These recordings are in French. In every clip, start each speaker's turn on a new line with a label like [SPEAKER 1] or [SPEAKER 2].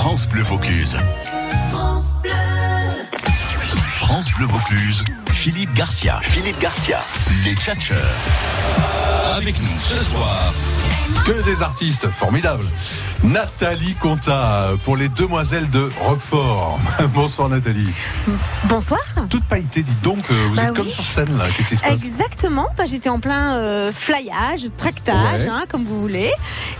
[SPEAKER 1] France Bleu Vaucluse. France Bleu. France Bleu Vaucluse. Philippe Garcia. Philippe Garcia. Les Tchatcheurs. Avec nous ce soir.
[SPEAKER 2] Que des artistes formidables. Nathalie Conta pour les demoiselles de Roquefort. Bonsoir Nathalie.
[SPEAKER 3] Bonsoir.
[SPEAKER 2] Toute pailletée, dites donc, euh, vous
[SPEAKER 3] Bah
[SPEAKER 2] êtes comme sur scène là. Qu'est-ce qui se passe?
[SPEAKER 3] Exactement. Bah, J'étais en plein euh, flyage, tractage,
[SPEAKER 2] Ouais.
[SPEAKER 3] hein, comme vous voulez.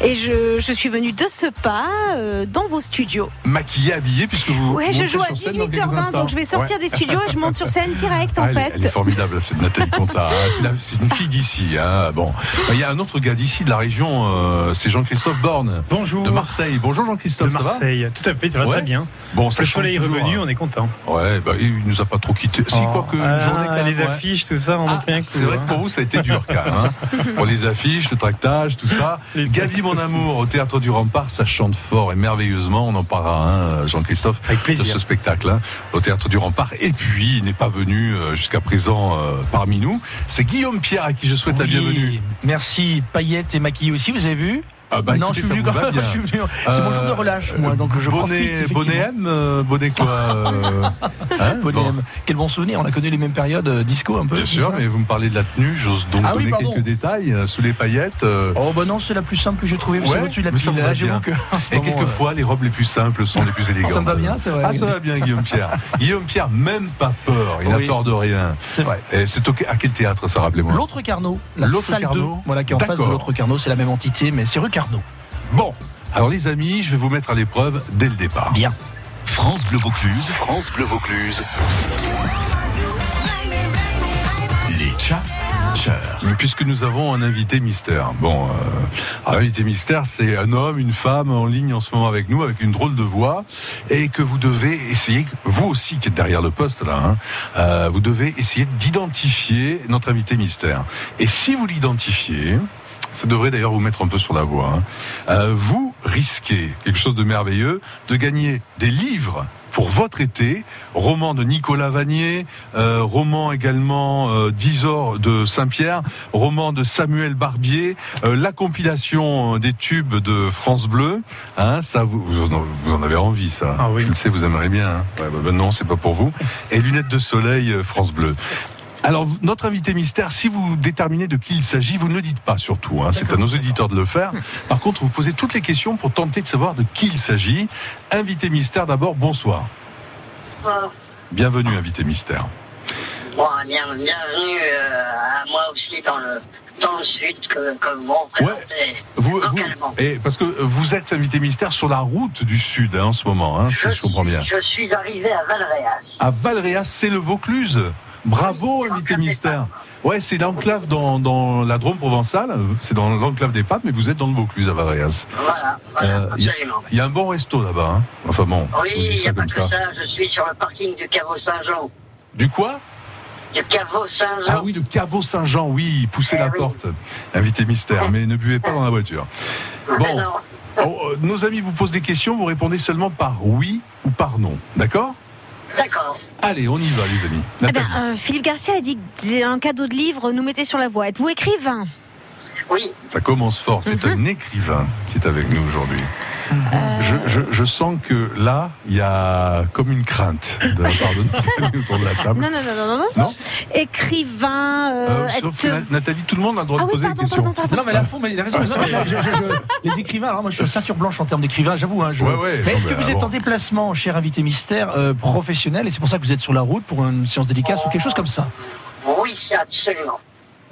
[SPEAKER 3] Et je, je suis venue de ce pas euh, dans vos studios.
[SPEAKER 2] Maquillée, habillée, puisque vous.
[SPEAKER 3] Ouais, je
[SPEAKER 2] montez
[SPEAKER 3] joue à
[SPEAKER 2] sur scène dans quelques
[SPEAKER 3] 18h20,
[SPEAKER 2] instants.
[SPEAKER 3] donc je vais sortir
[SPEAKER 2] Ouais.
[SPEAKER 3] des studios et je monte sur scène direct en
[SPEAKER 2] Ah,
[SPEAKER 3] fait.
[SPEAKER 2] elle est formidable, cette Nathalie Conta. hein. C'est une fille d'ici. hein. Bon, il y a un autre gars d'ici, de la région, euh, c'est Jean-Christophe Borne.
[SPEAKER 4] Bonjour.
[SPEAKER 2] De Marseille. Bonjour
[SPEAKER 4] De
[SPEAKER 2] Jean-Christophe, ça va
[SPEAKER 4] Marseille. Tout à fait, ça va
[SPEAKER 2] Ouais.
[SPEAKER 4] très bien.
[SPEAKER 2] Bon, ça
[SPEAKER 4] Le soleil est revenu,
[SPEAKER 2] hein.
[SPEAKER 4] on est content.
[SPEAKER 2] Ouais, bah, il nous a pas trop quitté. Si,
[SPEAKER 4] Oh.
[SPEAKER 2] quoi que
[SPEAKER 4] Ah,
[SPEAKER 2] journée quand même,
[SPEAKER 4] Les
[SPEAKER 2] ouais.
[SPEAKER 4] affiches, tout ça, on en
[SPEAKER 2] Ah,
[SPEAKER 4] fait un coup.
[SPEAKER 2] c'est vrai
[SPEAKER 4] hein.
[SPEAKER 2] que pour vous, ça a été dur, quand même. hein. pour les affiches, le tractage, tout ça. Gavi, mon amour, au théâtre du Rempart, ça chante fort et merveilleusement. On en parlera, hein, Jean-Christophe, de ce spectacle, hein, au théâtre du Rempart. Et puis, il n'est pas venu euh, jusqu'à présent euh, parmi nous. C'est Guillaume Pierre à qui je souhaite la bienvenue.
[SPEAKER 5] Merci. Paillettes et maquillées aussi, vous avez vu?
[SPEAKER 2] Ah bah,
[SPEAKER 5] Non,
[SPEAKER 2] écoutez,
[SPEAKER 5] je suis
[SPEAKER 2] ça
[SPEAKER 5] venu
[SPEAKER 2] vous
[SPEAKER 5] quand
[SPEAKER 2] va
[SPEAKER 5] même.
[SPEAKER 2] bien.
[SPEAKER 5] je suis venu- C'est mon jour de
[SPEAKER 2] Euh,
[SPEAKER 5] relâche, moi, donc je
[SPEAKER 2] bonnet,
[SPEAKER 5] profite.
[SPEAKER 2] bonnet. M, euh, bonnet quoi euh, hein,
[SPEAKER 5] Bonnet
[SPEAKER 2] bon.
[SPEAKER 5] M. Quel bon souvenir, on a connu les mêmes périodes euh, disco un peu.
[SPEAKER 2] Bien
[SPEAKER 5] c'est
[SPEAKER 2] sûr,
[SPEAKER 5] ça
[SPEAKER 2] mais vous me parlez de la tenue, j'ose donc
[SPEAKER 5] Ah
[SPEAKER 2] donner quelques détails euh, sous les paillettes. euh,
[SPEAKER 5] Oh bah non, c'est la plus simple que j'ai trouvée, c'est
[SPEAKER 2] Ouais,
[SPEAKER 5] au-dessus de la
[SPEAKER 2] mais ça
[SPEAKER 5] pile.
[SPEAKER 2] me va
[SPEAKER 5] Là, j'avoue
[SPEAKER 2] bien.
[SPEAKER 5] que.
[SPEAKER 2] Et
[SPEAKER 5] moment,
[SPEAKER 2] quelquefois, les robes les plus simples sont les plus élégantes.
[SPEAKER 5] Ça me va bien, c'est vrai.
[SPEAKER 2] Ah, ça va bien, Guillaume Pierre. Guillaume Pierre, même pas peur. Il n'a
[SPEAKER 5] Oui.
[SPEAKER 2] peur de rien.
[SPEAKER 5] euh, C'est vrai.
[SPEAKER 2] Et c'est au- à quel théâtre, ça, rappelez-moi?
[SPEAKER 5] L'autre Carnot, la
[SPEAKER 2] L'autre
[SPEAKER 5] salle 2,
[SPEAKER 2] Carnot
[SPEAKER 5] voilà, qui est en face de l'autre Carnot, c'est la même entité, mais c'est rue Carnot.
[SPEAKER 2] Bon. Alors, les amis, je vais vous mettre à l'épreuve dès le départ.
[SPEAKER 5] Bien.
[SPEAKER 1] France Bleu Vaucluse. France Bleu Vaucluse. Les Tchatcheurs.
[SPEAKER 2] Puisque nous avons un invité mystère. Bon, euh, alors, invité mystère, c'est un homme, une femme en ligne en ce moment avec nous, avec une drôle de voix, et que vous devez essayer, vous aussi qui êtes derrière le poste là, hein, euh, vous devez essayer d'identifier notre invité mystère. Et si vous l'identifiez, ça devrait d'ailleurs vous mettre un peu sur la voie. hein, euh, vous risquez quelque chose de merveilleux, de gagner des livres pour votre été, roman de Nicolas Vanier, euh, roman également euh, d'Isor de Saint-Pierre, roman de Samuel Barbier, euh, la compilation des tubes de France Bleu. Hein, ça, vous, vous en- avez envie, ça.
[SPEAKER 4] Ah oui.
[SPEAKER 2] Je le sais, vous aimeriez bien. Hein. Ouais, bah, bah non, c'est pas pour vous. Et lunettes de soleil France Bleu. Alors, notre invité mystère, si vous déterminez de qui il s'agit, vous ne le dites pas surtout. Hein, c'est à nos auditeurs de le faire. Par contre, vous posez toutes les questions pour tenter de savoir de qui il s'agit. Invité mystère, d'abord, bonsoir.
[SPEAKER 6] Bonsoir.
[SPEAKER 2] Bienvenue, invité mystère.
[SPEAKER 6] Bon, bien, bienvenue euh, à moi aussi dans le, dans le sud que, que vous représentez
[SPEAKER 2] Vous, vous,
[SPEAKER 6] localement.
[SPEAKER 2] et parce que vous êtes invité mystère sur la route du sud hein, en ce moment, hein, si je comprends bien.
[SPEAKER 6] Je suis arrivé à Valréas.
[SPEAKER 2] À Valréas, c'est le Vaucluse. Bravo, invité mystère. Ouais, c'est l'enclave dans, dans la Drôme provençale. C'est dans l'enclave des Papes, mais vous êtes dans le Vaucluse à Valréas.
[SPEAKER 6] Voilà, voilà
[SPEAKER 2] Euh. Il y a un bon resto là-bas. Hein. Enfin bon,
[SPEAKER 6] Oui, il n'y a pas que
[SPEAKER 2] ça.
[SPEAKER 6] ça. Je suis sur le parking du caveau Saint-Jean.
[SPEAKER 2] Du quoi?
[SPEAKER 6] Du caveau Saint-Jean.
[SPEAKER 2] Ah oui, le caveau Saint-Jean, oui, poussez
[SPEAKER 6] Eh
[SPEAKER 2] la
[SPEAKER 6] oui.
[SPEAKER 2] porte. Invité mystère, mais ne buvez pas dans la voiture. Bon. Oh, euh, nos amis vous posent des questions, vous répondez seulement par oui ou par non. D'accord?
[SPEAKER 6] D'accord.
[SPEAKER 2] Allez, on y va, les amis.
[SPEAKER 3] Eh ben, euh, Philippe Garcia a dit qu'un cadeau de livre nous mettait sur la voie. Êtes-vous écrivain?
[SPEAKER 6] Oui,
[SPEAKER 2] Ça commence fort. C'est
[SPEAKER 3] Mhm.
[SPEAKER 2] un écrivain qui est avec nous aujourd'hui.
[SPEAKER 3] Euh,
[SPEAKER 2] Je, je- je sens que là, il y a comme une crainte de la part de nos amis autour de la table.
[SPEAKER 3] Non, non, non, non, non. non. Écrivain, euh,
[SPEAKER 2] Euh, sauf Na- Nathalie, tout le monde a le droit
[SPEAKER 3] Ah
[SPEAKER 2] de
[SPEAKER 3] oui,
[SPEAKER 2] poser
[SPEAKER 3] pardon,
[SPEAKER 2] des questions.
[SPEAKER 3] pardon, pardon.
[SPEAKER 5] Non, mais la fond, mais il a raison. mais je- je- je- les écrivains, alors moi je suis ceinture blanche en termes d'écrivain, j'avoue. Hein, je-
[SPEAKER 2] Ouais, ouais,
[SPEAKER 5] mais
[SPEAKER 2] non,
[SPEAKER 5] est-ce que
[SPEAKER 2] mais,
[SPEAKER 5] vous êtes
[SPEAKER 2] bon.
[SPEAKER 5] en déplacement, cher invité mystère, euh, professionnel, et c'est pour ça que vous êtes sur la route pour une séance dédicace ou quelque chose comme ça?
[SPEAKER 6] Oui, absolument.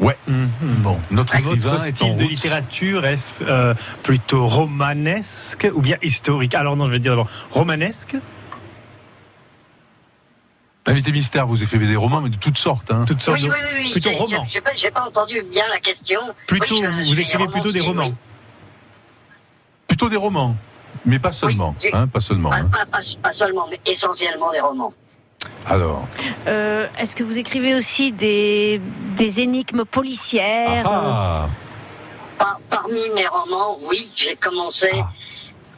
[SPEAKER 5] Bon.
[SPEAKER 2] Notre écrivain
[SPEAKER 4] Votre
[SPEAKER 2] est en
[SPEAKER 4] style de
[SPEAKER 2] route.
[SPEAKER 4] littérature est euh, plutôt romanesque ou bien historique? Alors non, je vais dire d'abord romanesque,
[SPEAKER 2] Invité mystère, vous écrivez des romans, mais de toutes sortes. Hein.
[SPEAKER 4] toutes sortes
[SPEAKER 6] Oui,
[SPEAKER 4] de...
[SPEAKER 6] oui, oui. oui.
[SPEAKER 4] plutôt
[SPEAKER 6] J'ai-
[SPEAKER 4] roman.
[SPEAKER 6] J'ai pas, entendu bien la question.
[SPEAKER 4] Plutôt,
[SPEAKER 6] Oui, je
[SPEAKER 4] vous écrivez plutôt des romans.
[SPEAKER 2] Plutôt des romans, mais pas seulement.
[SPEAKER 6] Oui,
[SPEAKER 2] hein, pas seulement.
[SPEAKER 6] Pas,
[SPEAKER 2] hein.
[SPEAKER 6] pas- pas- pas seulement, mais essentiellement des romans.
[SPEAKER 2] Alors,
[SPEAKER 3] Euh, Est-ce que vous écrivez aussi des, des énigmes policières
[SPEAKER 2] ah,
[SPEAKER 6] Par- parmi mes romans, oui, j'ai commencé
[SPEAKER 2] Ah.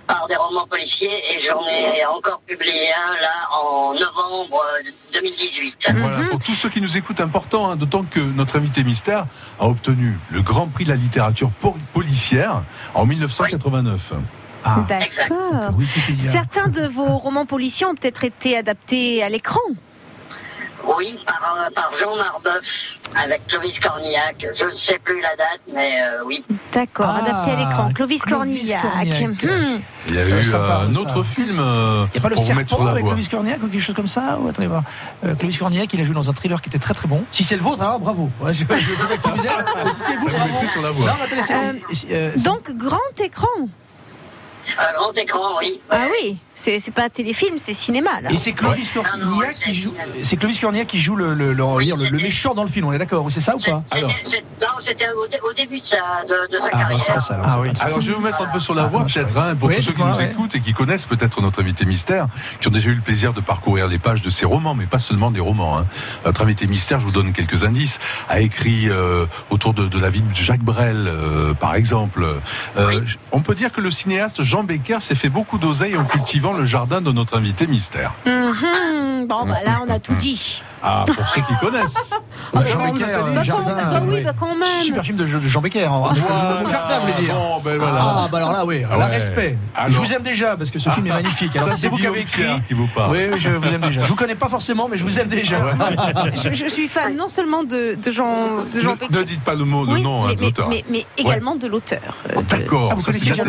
[SPEAKER 6] par des romans policiers et j'en ai encore publié un là en novembre euh, 2018.
[SPEAKER 2] voilà, pour tous ceux qui nous écoutent, important, hein, d'autant que notre invité mystère a obtenu le Grand Prix de la littérature po- policière en 1989.
[SPEAKER 5] Ah.
[SPEAKER 3] D'accord. Certains de vos romans policiers ont peut-être été adaptés à l'écran.
[SPEAKER 6] Oui, par, euh, par Jean Marbeuf, avec Clovis Cornillac. Je ne sais plus la date, mais euh, oui.
[SPEAKER 3] D'accord,
[SPEAKER 5] Ah,
[SPEAKER 3] adapté à l'écran. Clovis,
[SPEAKER 5] Clovis
[SPEAKER 3] Cornillac.
[SPEAKER 5] Cornillac.
[SPEAKER 3] Hmm.
[SPEAKER 2] Il y a
[SPEAKER 5] Euh,
[SPEAKER 2] eu
[SPEAKER 5] ça parle,
[SPEAKER 2] un
[SPEAKER 5] ça.
[SPEAKER 2] autre film euh,
[SPEAKER 5] Il n'y a pas le serpent avec
[SPEAKER 2] voie.
[SPEAKER 5] Clovis Cornillac ou quelque chose comme ça ou attendez voir. Euh, Clovis Cornillac, il a joué dans un thriller qui était très très bon. Si c'est le vôtre, alors bravo. Ouais, je, je sais pas qui vous êtes. Si c'est vous,
[SPEAKER 2] Ça vous
[SPEAKER 5] bravo.
[SPEAKER 2] sur la voie.
[SPEAKER 5] Non, attendez,
[SPEAKER 3] Euh,
[SPEAKER 5] euh,
[SPEAKER 3] Donc, grand écran.
[SPEAKER 6] Un grand écran, oui.
[SPEAKER 3] Ah oui, c'est c'est pas téléfilm, c'est cinéma. Là.
[SPEAKER 5] Et c'est Clovis
[SPEAKER 6] non,
[SPEAKER 5] Cornillac qui joue. C'est Clovis Cornillac qui joue le, le, le- méchant dans le film. On est d'accord c'est ça ou pas
[SPEAKER 6] C'était-
[SPEAKER 2] Alors.
[SPEAKER 6] Non, c'était au, dé- au début de sa, de, de sa
[SPEAKER 5] Ah,
[SPEAKER 6] carrière.
[SPEAKER 5] pas ça. alors,
[SPEAKER 4] Ah oui.
[SPEAKER 2] je vais vous mettre un peu sur la
[SPEAKER 5] Ah,
[SPEAKER 2] voie peut-être hein, pour
[SPEAKER 5] Oui,
[SPEAKER 2] tous ceux qui nous
[SPEAKER 5] ouais.
[SPEAKER 2] écoutent et qui connaissent peut-être notre invité mystère, qui ont déjà eu le plaisir de parcourir les pages de ses romans, mais pas seulement des romans. hein. Notre invité mystère, je vous donne quelques indices, a écrit euh, autour de, de la vie de Jacques Brel, euh, par exemple. Euh, On peut dire que le cinéaste Jean Becker s'est fait beaucoup d'oseille en cultivant le jardin de notre invité mystère.
[SPEAKER 3] Mhm. Bon, bah là, on a tout dit.
[SPEAKER 2] Ah, pour ceux qui connaissent.
[SPEAKER 3] Ah, bah,
[SPEAKER 5] Becker,
[SPEAKER 2] Nathalie
[SPEAKER 3] Bah,
[SPEAKER 5] Jardin, ah,
[SPEAKER 3] bah oui, bah quand même.
[SPEAKER 5] Super film de, Jean Becker. hein. Jardin, vous voulez dire.
[SPEAKER 2] Bon, ben voilà.
[SPEAKER 5] Ah, bah alors là, oui,
[SPEAKER 2] Ah
[SPEAKER 5] la
[SPEAKER 2] ouais.
[SPEAKER 5] respect.
[SPEAKER 2] Alors.
[SPEAKER 5] Je vous aime déjà parce que ce film est magnifique. Alors, c'est vous qui avez écrit.
[SPEAKER 2] Qui vous parle.
[SPEAKER 5] Oui, oui, je vous aime déjà. Je vous connais pas forcément, mais je vous aime déjà.
[SPEAKER 3] Je, je suis fan non seulement de, de Jean, de Jean
[SPEAKER 2] Ne, ne dites pas le mot, le
[SPEAKER 3] Oui,
[SPEAKER 2] nom hein,
[SPEAKER 3] mais,
[SPEAKER 2] de l'auteur.
[SPEAKER 3] mais, mais également de l'auteur. euh, de-
[SPEAKER 2] D'accord.
[SPEAKER 5] Ah, vous connaissez déjà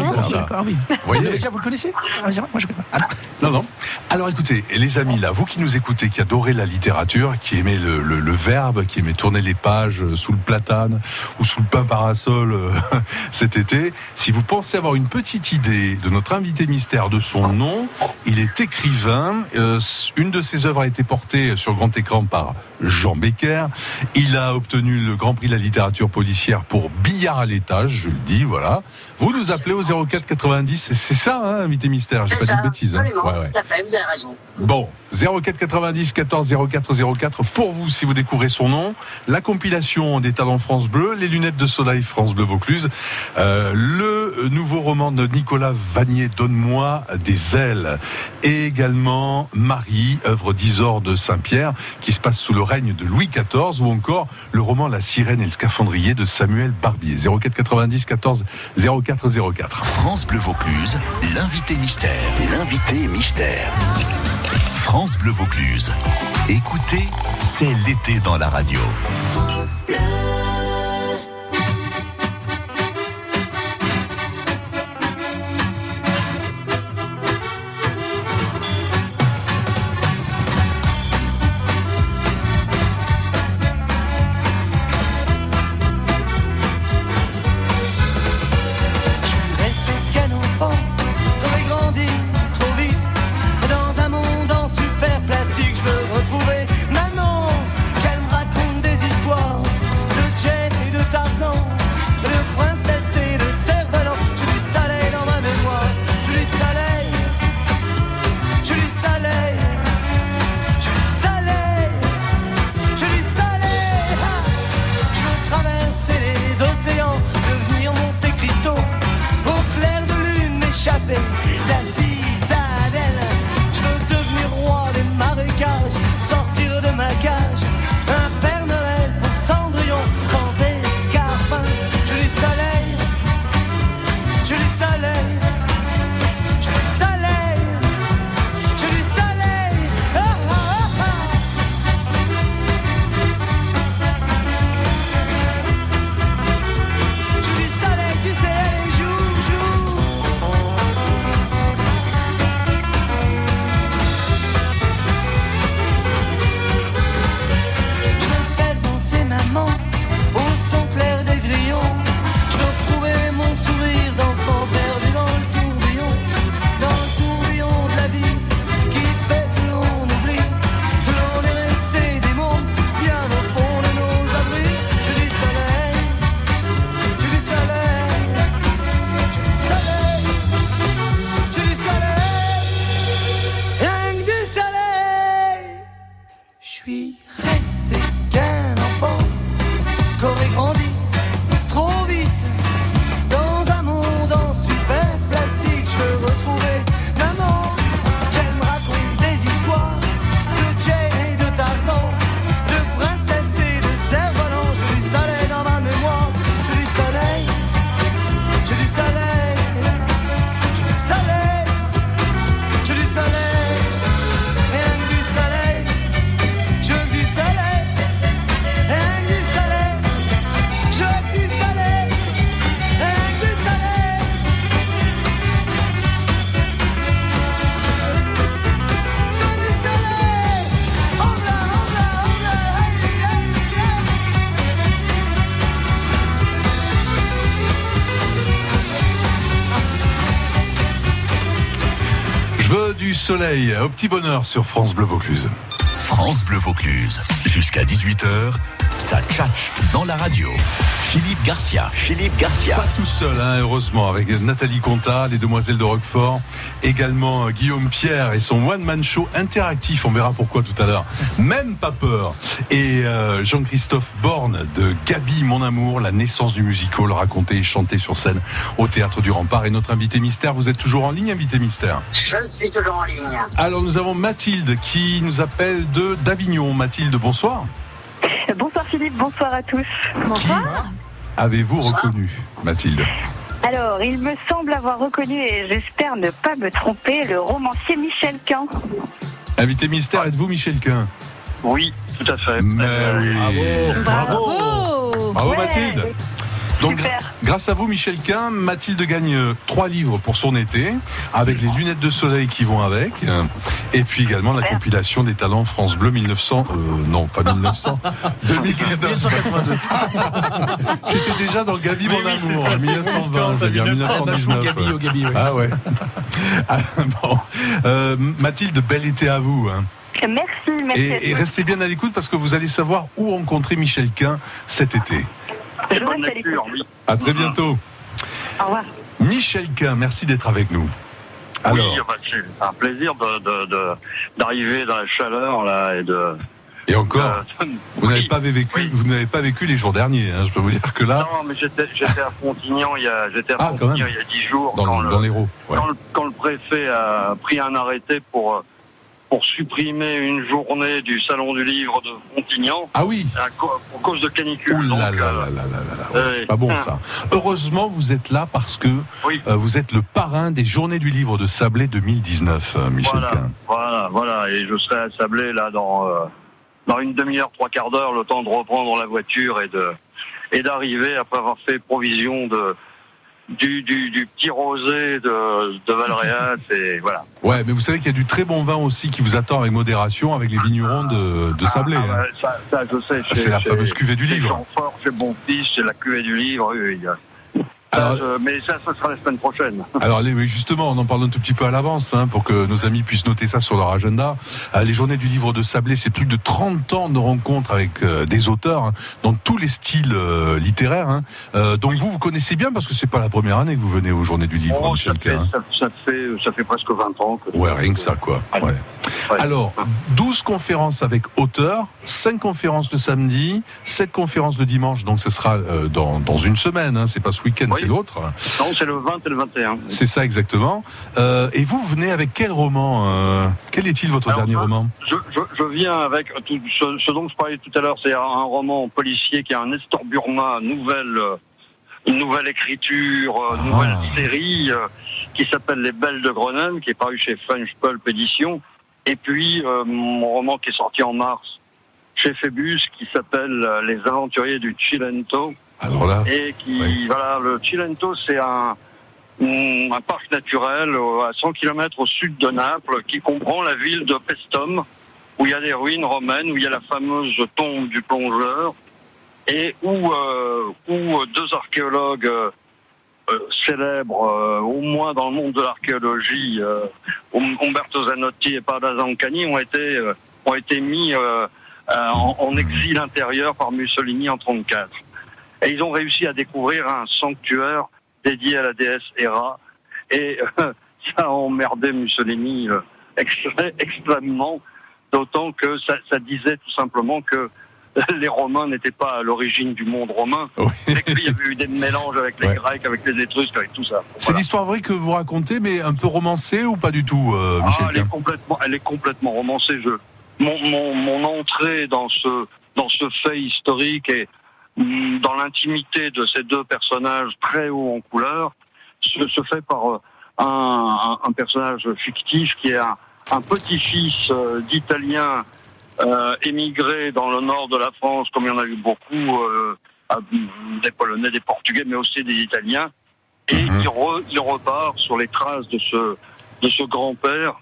[SPEAKER 5] oui.
[SPEAKER 2] Voyez
[SPEAKER 5] Déjà, vous le connaissez Ah, c'est vrai, Moi, je connais pas. Ah,
[SPEAKER 2] Non, non. Alors écoutez, les amis, là, vous qui nous écoutez, qui adorez la littérature, qui aimez le, verbe, qui aimez tourner les pages sous le platane ou sous le pain parasol euh, cet été, si vous pensez avoir une petite idée de notre invité mystère, de son nom, il est écrivain. euh, une de ses œuvres a été portée sur grand écran par Jean Becker. Il a obtenu le Grand Prix de la littérature policière pour Billard à l'étage, je le dis, voilà. Vous nous appelez au 04 90, c'est- ça, hein, invité mystère, j'ai pas dit de bêtises. hein. Ouais, ouais.
[SPEAKER 6] Fait, vous avez raison.
[SPEAKER 2] Bon, 04 90 14 04 04 pour vous si vous découvrez son nom. La compilation des talents France Bleu, les lunettes de soleil France Bleu Vaucluse, euh, le nouveau roman de Nicolas Vanier, Donne-moi des ailes, et également Marie, œuvre d'Isor de Saint-Pierre, qui se passe sous le règne de Louis XIV, ou encore le roman La sirène et le scaphandrier de Samuel Barbier. 04 90 14 04 04.
[SPEAKER 1] France Bleu Vaucluse, l'invité mystère. L'invité mystère. France Bleu Vaucluse. Écoutez, c'est l'été dans la radio.
[SPEAKER 7] Au
[SPEAKER 2] petit bonheur sur France Bleu Vaucluse.
[SPEAKER 1] France Bleu Vaucluse. Jusqu'à 18h, ça tchatche dans la radio. Philippe Garcia. Philippe Garcia.
[SPEAKER 2] Pas tout seul, hein, heureusement, avec Nathalie Conta, les Demoiselles de Roquefort, également euh, Guillaume Pierre et son one-man show interactif, on verra pourquoi tout à l'heure. Même pas peur. Et euh, Jean-Christophe Borne de Gabi, mon amour, la naissance du musical, raconté et chanté sur scène au Théâtre du Rempart. Et notre invité mystère, vous êtes toujours en ligne, invité mystère
[SPEAKER 6] Je suis toujours en ligne.
[SPEAKER 2] Alors nous avons Mathilde qui nous appelle de d'Avignon. Mathilde, bonsoir.
[SPEAKER 8] Bonsoir Philippe, bonsoir à tous.
[SPEAKER 3] Bonsoir.
[SPEAKER 2] Avez-vous reconnu, Mathilde
[SPEAKER 8] Alors, il me semble avoir reconnu, et j'espère ne pas me tromper, le romancier Michel Quint.
[SPEAKER 2] Invité mystère, êtes-vous Michel Quin
[SPEAKER 9] Oui, tout à fait.
[SPEAKER 2] Mais
[SPEAKER 9] Euh,
[SPEAKER 2] oui.
[SPEAKER 3] Bravo.
[SPEAKER 2] Bravo
[SPEAKER 8] Ouais,
[SPEAKER 2] Mathilde. Donc,
[SPEAKER 8] super.
[SPEAKER 2] grâce à vous, Michel Quin, Mathilde gagne euh, trois livres pour son été, avec les lunettes de soleil qui vont avec, euh, et puis également la compilation des talents France Bleu 1900, euh, non pas 1900, 2019.
[SPEAKER 5] 1982.
[SPEAKER 2] J'étais déjà dans Gabi
[SPEAKER 4] Oui,
[SPEAKER 2] mon
[SPEAKER 4] oui,
[SPEAKER 2] amour,
[SPEAKER 4] ça,
[SPEAKER 2] en
[SPEAKER 4] c'est
[SPEAKER 2] 1920, je veux dire, 1919.
[SPEAKER 5] Gabi au Gabi, oui.
[SPEAKER 2] Ah ouais. Ah, bon. Euh, Mathilde, bel été à vous. hein.
[SPEAKER 8] Merci, merci.
[SPEAKER 2] Et, et restez bien à l'écoute parce que vous allez savoir où rencontrer Michel Quin cet été.
[SPEAKER 8] Je
[SPEAKER 9] bonne lecture, oui.
[SPEAKER 2] À très bientôt.
[SPEAKER 8] Au revoir.
[SPEAKER 2] Michel Quin, merci d'être avec nous. Alors,
[SPEAKER 9] Oui, bah, c'est un plaisir de, de, de- d'arriver dans la chaleur là et de.
[SPEAKER 2] et encore, vous n'avez
[SPEAKER 9] Oui,
[SPEAKER 2] pas vécu,
[SPEAKER 9] oui.
[SPEAKER 2] vous n'avez pas vécu les jours derniers. hein, je peux vous dire que là,
[SPEAKER 9] Non, mais j'étais, à Fontignan il y a, j'étais à
[SPEAKER 2] Ah, même.
[SPEAKER 9] il y a dix jours
[SPEAKER 2] dans,
[SPEAKER 9] quand, le,
[SPEAKER 2] dans l'Hérault. ouais.
[SPEAKER 9] quand, le, quand le préfet a pris un arrêté pour euh, pour supprimer une journée du salon du livre de Fontignan
[SPEAKER 2] Ah oui.
[SPEAKER 9] à pour cause de canicule.
[SPEAKER 2] Ouh là
[SPEAKER 9] Donc,
[SPEAKER 2] là là là là là là, ouais, c'est pas bon ça. Heureusement, vous êtes là parce que
[SPEAKER 9] Oui.
[SPEAKER 2] euh, vous êtes le parrain des Journées du Livre de Sablé 2019, euh, Michel
[SPEAKER 9] Voilà,
[SPEAKER 2] Quin.
[SPEAKER 9] voilà, voilà, et je serai à Sablé là dans euh, dans une demi-heure, trois quarts d'heure, le temps de reprendre la voiture et de et d'arriver après avoir fait provision de du, du, du petit rosé de, de Valréas et voilà.
[SPEAKER 2] Ouais, mais vous savez qu'il y a du très bon vin aussi qui vous attend avec modération avec les vignerons de, de Sablé.
[SPEAKER 9] Ah,
[SPEAKER 2] hein.
[SPEAKER 9] ouais, ça, ça, je sais.
[SPEAKER 2] C'est la fameuse cuvée du livre.
[SPEAKER 9] C'est Jean-Fort, c'est bon fils, c'est la cuvée du livre. Oui, oui.
[SPEAKER 2] Alors-
[SPEAKER 9] mais ça, ça sera la semaine prochaine.
[SPEAKER 2] Alors justement, on en parle un tout petit peu à l'avance hein, pour que nos amis puissent noter ça sur leur agenda. Euh, les journées du livre de Sablé, c'est plus de 30 ans de rencontres avec euh, des auteurs hein, dans tous les styles euh, littéraires. hein. Donc vous, vous connaissez bien parce que c'est pas la première année que vous venez aux journées du livre,
[SPEAKER 9] Oh, ça,
[SPEAKER 2] Michel
[SPEAKER 9] fait, ça, ça fait, ça fait presque 20 ans. Que
[SPEAKER 2] Ouais, rien que ça, quoi.
[SPEAKER 9] Allez.
[SPEAKER 2] Ouais.
[SPEAKER 9] Ouais.
[SPEAKER 2] Alors, 12 conférences avec auteurs, 5 conférences le samedi, 7 conférences le dimanche, donc ce sera dans, dans une semaine, c'est pas ce week-end,
[SPEAKER 9] Oui.
[SPEAKER 2] C'est l'autre.
[SPEAKER 9] Non, c'est le 20 et le 21.
[SPEAKER 2] C'est ça exactement. Euh, et vous, venez avec quel roman euh, Quel est-il votre
[SPEAKER 9] Alors,
[SPEAKER 2] dernier
[SPEAKER 9] je-
[SPEAKER 2] roman?
[SPEAKER 9] Je, je, je viens avec tout ce, ce dont je parlais tout à l'heure, c'est un, un roman policier qui est un Nestor Burma, nouvelle, euh, une nouvelle écriture, euh,
[SPEAKER 2] Ah.
[SPEAKER 9] nouvelle série euh, qui s'appelle Les Belles de Grenade, qui est paru chez French Pulp Édition. Et puis euh, mon roman qui est sorti en mars chez Phébus, qui s'appelle euh, Les Aventuriers du Cilento
[SPEAKER 2] Alors là,
[SPEAKER 9] et qui
[SPEAKER 2] Oui.
[SPEAKER 9] voilà le Cilento c'est un un parc naturel euh, à 100 km au sud de Naples qui comprend la ville de Pestum où il y a des ruines romaines où il y a la fameuse tombe du plongeur et où euh, où deux archéologues euh, célèbres euh, au moins dans le monde de l'archéologie euh, Um- Umberto Zanotti et Pada Zancani ont été ont été mis en, en exil intérieur par Mussolini en 34 et ils ont réussi à découvrir un sanctuaire dédié à la déesse Héra. Et euh, ça a emmerdé Mussolini euh, extré- extrêmement, d'autant que ça, ça disait tout simplement que les Romains n'étaient pas à l'origine du monde romain,
[SPEAKER 2] Oui.
[SPEAKER 9] qu'il y avait eu des mélanges avec les
[SPEAKER 2] Ouais.
[SPEAKER 9] Grecs, avec les Étrusques, avec tout ça.
[SPEAKER 2] c'est
[SPEAKER 9] Voilà.
[SPEAKER 2] l'histoire vraie que vous racontez, mais un peu romancée ou pas du tout, euh, Michel
[SPEAKER 9] Ah, elle est complètement, elle est complètement romancée. Je, mon, mon, mon entrée dans ce, dans ce fait historique et mm, dans l'intimité de ces deux personnages très hauts en couleur se, se fait par euh, un, personnage fictif qui est un, un petit-fils euh, d'Italiens euh, émigrés dans le nord de la France, comme il y en a eu beaucoup, euh, des Polonais, des Portugais, mais aussi des Italiens. Et
[SPEAKER 2] Mhm.
[SPEAKER 9] il, re- il repart sur les traces de ce, de ce grand-père